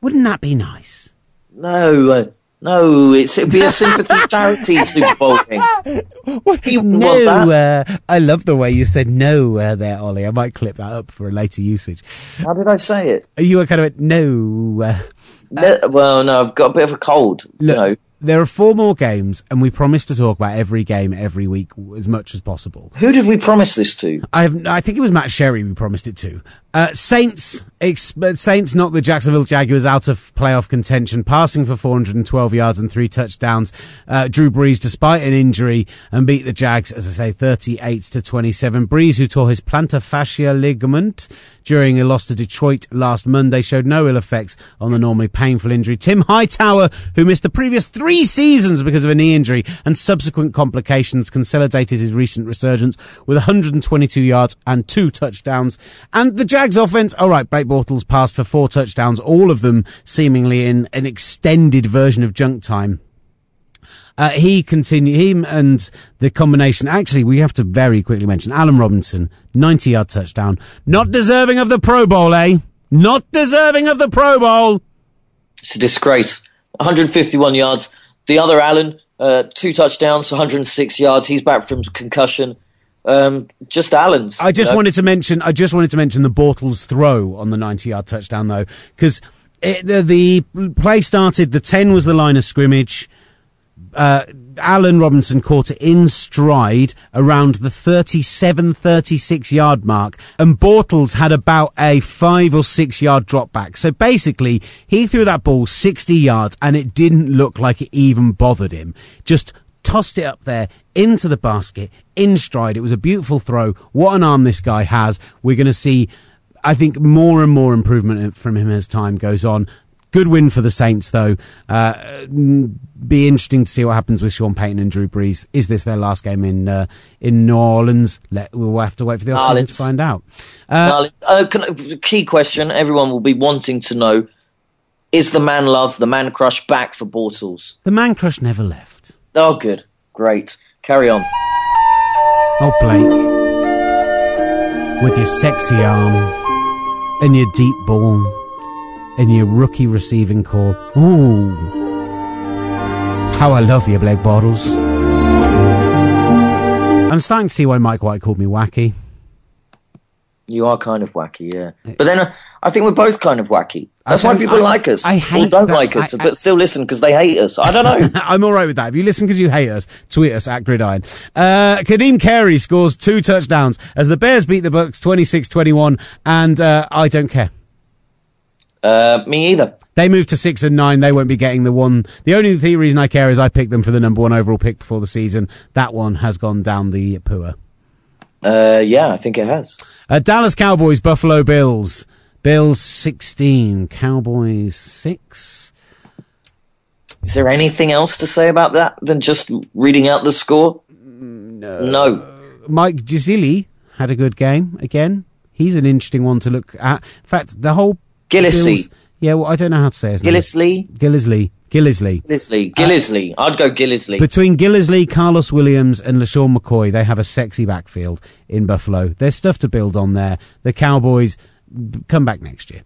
Wouldn't that be nice?" No, uh, no, it's, it'd be a sympathy charity Super Bowl thing. No, uh, I love the way you said no uh, there, Ollie. I might clip that up for a later usage. How did I say it? You were kind of no. Uh, Ne- well, no, I've got a bit of a cold. You know, there are four more games, and we promise to talk about every game every week as much as possible. who did we promise this to? I've, I think it was Matt Sherry we promised it to. Uh, Saints Saints knocked the Jacksonville Jaguars out of playoff contention, passing for 412 yards and three touchdowns. Uh, Drew Brees, despite an injury, and beat the Jags, as I say, 38 to 27. Brees, who tore his plantar fascia ligament during a loss to Detroit last Monday, showed no ill effects on the normally painful injury. Tim Hightower, who missed the previous three seasons because of a knee injury and subsequent complications, consolidated his recent resurgence with 122 yards and two touchdowns. And the Jags offense, all right, Blake Bortles passed for four touchdowns, all of them seemingly in an extended version of junk time. Uh, he continued, him and the combination. Actually, we have to very quickly mention Allen Robinson, 90 yard touchdown. Not deserving of the Pro Bowl, eh? Not deserving of the Pro Bowl. It's a disgrace. 151 yards. The other Allen, uh, two touchdowns, 106 yards. He's back from concussion. Um, just Allen's. I just know? wanted to mention. I just wanted to mention the Bortles throw on the ninety-yard touchdown, though, because the, the play started. The ten was the line of scrimmage. Uh, Allen Robinson caught it in stride around the 37, 36 yard mark, and Bortles had about a five or six yard drop back. So basically, he threw that ball 60 yards, and it didn't look like it even bothered him. Just tossed it up there into the basket in stride. It was a beautiful throw. What an arm this guy has. We're going to see, I think, more and more improvement from him as time goes on. Good win for the Saints, though. Uh, be interesting to see what happens with Sean Payton and Drew Brees. Is this their last game in uh, in New Orleans? Let, we'll have to wait for the offseason to find out. Uh, uh, can, key question: Everyone will be wanting to know: Is the man love, the man crush, back for Bortles? The man crush never left. Oh, good, great. Carry on. Oh, Blake, with your sexy arm and your deep ball and your rookie receiving corps. Ooh, how I love you, Blake Bortles. I'm starting to see why Mike White called me wacky. You are kind of wacky, yeah. But then uh, I think we're both kind of wacky. That's why people I- like us. I or hate don't that. like us, I- but still listen because they hate us. I don't know. I'm all right with that. If you listen because you hate us, tweet us at Gridiron. Uh, Ka'Deem Carey scores two touchdowns as the Bears beat the Bucks 26-21, and uh, I don't care. uh, me either. They moved to six and nine. They won't be getting the one. The only reason I care is I picked them for the number one overall pick before the season. That one has gone down the pooer. Uh, yeah, I think it has. Uh, Dallas Cowboys, Buffalo Bills. Bills 16, Cowboys 6. Is there anything else to say about that than just reading out the score? No. No. Mike Gillislee had a good game again. He's an interesting one to look at. In fact, the whole Gillislee. Bills- Yeah, well, I don't know how to say his name. Gillisley? Gillisley. Gillisley. Gillisley. Gillisley. Uh, I'd go Gillisley. Between Gillisley, Carlos Williams, and LeSean McCoy, they have a sexy backfield in Buffalo. There's stuff to build on there. The Cowboys come back next year.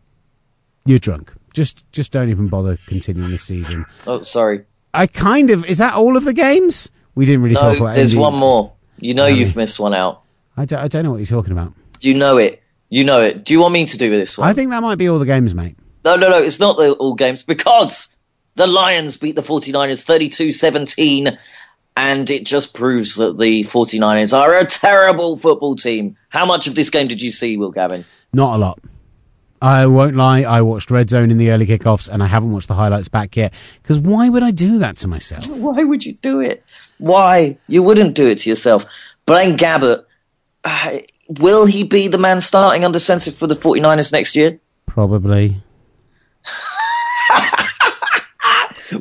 You're drunk. Just, just don't even bother continuing this season. oh, sorry. I kind of is that all of the games? We didn't really talk No, about. there's any- one more. You know Really? you've missed one out. I don't, I don't know what you're talking about. You know it. You know it. Do you want me to do this one? I think that might be all the games, mate. No, no, no. It's not the all games because the Lions beat the 49ers 32 17. And it just proves that the 49ers are a terrible football team. How much of this game did you see, Will Gavin? Not a lot. I won't lie. I watched Red Zone in the early kickoffs, and I haven't watched the highlights back yet. Because why would I do that to myself? Why would you do it? Why? You wouldn't do it to yourself. Blaine Gabbert, uh, will he be the man starting under center for the 49ers next year? Probably.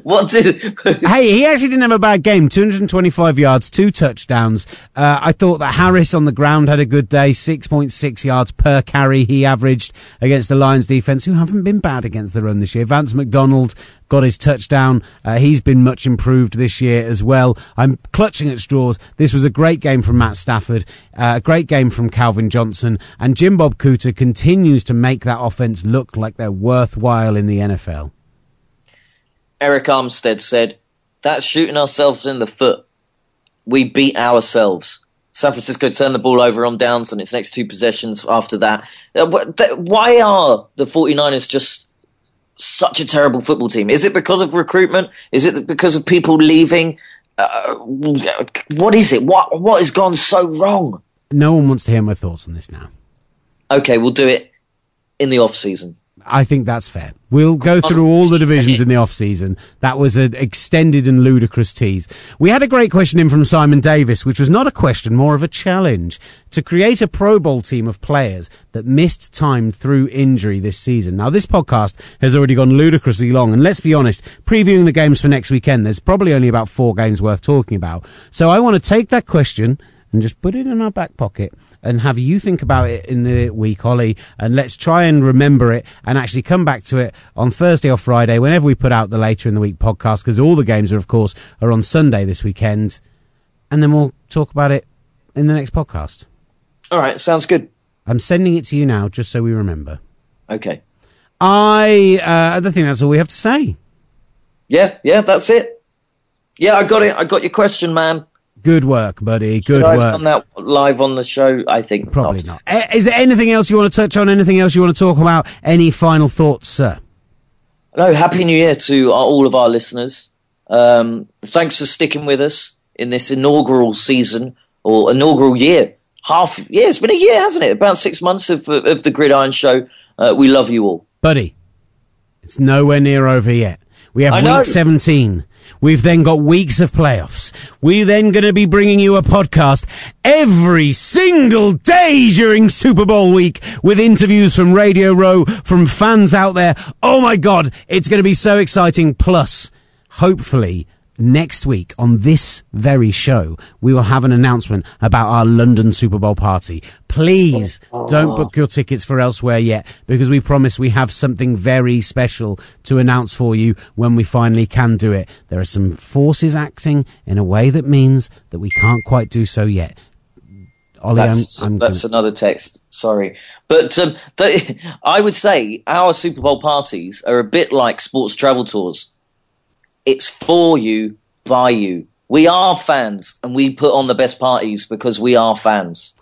What did. hey, he actually didn't have a bad game. 225 yards, two touchdowns. Uh, I thought that Harris on the ground had a good day. 6.6 yards per carry he averaged against the Lions defense, who haven't been bad against the run this year. Vance McDonald got his touchdown. Uh, he's been much improved this year as well. I'm clutching at straws. This was a great game from Matt Stafford, uh, a great game from Calvin Johnson, and Jim Bob Cooter continues to make that offense look like they're worthwhile in the NFL. Arik Armstead said, That's shooting ourselves in the foot. We beat ourselves. San Francisco turned the ball over on downs on its next two possessions after that. Uh, Why are the 49ers just such a terrible football team? Is it because of recruitment? Is it because of people leaving? Uh, what is it? What What has gone so wrong? No one wants to hear my thoughts on this now. Okay, we'll do it in the off season. I think that's fair. We'll go through all the divisions in the off season. That was an extended and ludicrous tease. We had a great question in from Simon Davis, which was not a question, more of a challenge to create a Pro Bowl team of players that missed time through injury this season. Now, this podcast has already gone ludicrously long, and let's be honest, previewing the games for next weekend, there's probably only about four games worth talking about. So I want to take that question and just put it in our back pocket and have you think about it in the week, Ollie, and let's try and remember it and actually come back to it on Thursday or Friday, whenever we put out the later in the week podcast, because all the games are, of course, are on Sunday this weekend. And then we'll talk about it in the next podcast. All right, sounds good. I'm sending it to you now, just so we remember. Okay. I, uh, I think that's all we have to say. Yeah, yeah, that's it. Yeah, I got it. I got your question, man. Good work, buddy. Good Should I have work. done that live on the show? I think Probably not. Eh, Is there anything else you want to touch on? Anything else you want to talk about? Any final thoughts, sir? No, happy New Year to all of our listeners. Um, thanks for sticking with us in this inaugural season or inaugural year. Half yeah, it's been a year, hasn't it? About six months of of the Gridiron Show. Uh, we love you all. Buddy, it's nowhere near over yet. We have week know. 17. We've then got weeks of playoffs. We're then going to be bringing you a podcast every single day during Super Bowl week with interviews from Radio Row, from fans out there. Oh my God, it's going to be so exciting. Plus, hopefully, next week on this very show, we will have an announcement about our London Super Bowl party. Please don't book your tickets for elsewhere yet because we promise we have something very special to announce for you when we finally can do it. There are some forces acting in a way that means that we can't quite do so yet. Ollie, I'm, That's I'm that's gonna- another text. Sorry, but um, the, I would say our Super Bowl parties are a bit like sports travel tours. It's for you, by you. We are fans, and we put on the best parties because we are fans.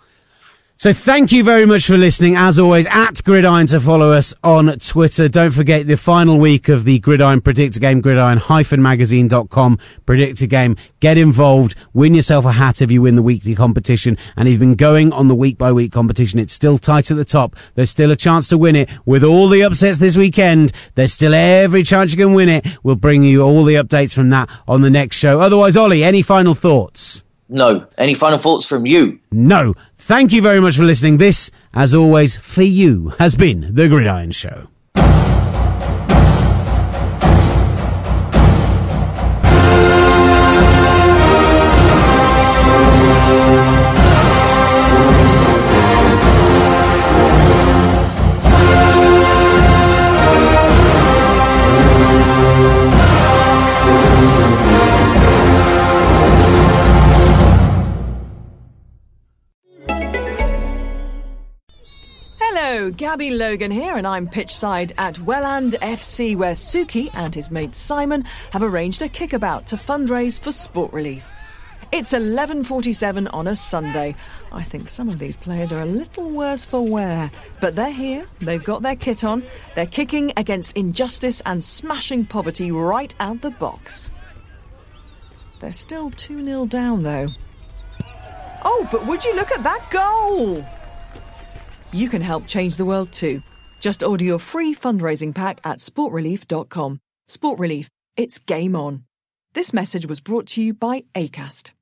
So thank you very much for listening. As always, at Gridiron to follow us on Twitter. Don't forget the final week of the Gridiron Predictor Game, gridiron-magazine.com Predictor Game. Get involved. Win yourself a hat if you win the weekly competition. And if you've been going on the week by week competition, it's still tight at the top. There's still a chance to win it. With all the upsets this weekend, there's still every chance you can win it. We'll bring you all the updates from that on the next show. Otherwise, Ollie, any final thoughts? No, any final thoughts from you? No. Thank you very much for listening. This, as always, for you, has been The Gridiron Show. Gabby Logan here, and I'm pitchside at Welland FC, where Suki and his mate Simon have arranged a kickabout to fundraise for Sport Relief. It's 11:47 on a Sunday. I think some of these players are a little worse for wear, but they're here. They've got their kit on. They're kicking against injustice and smashing poverty right out the box. They're still 2-0 down though. Oh, but would you look at that goal? You can help change the world too. Just order your free fundraising pack at sportrelief.com. Sport Relief, it's game on. This message was brought to you by ACAST.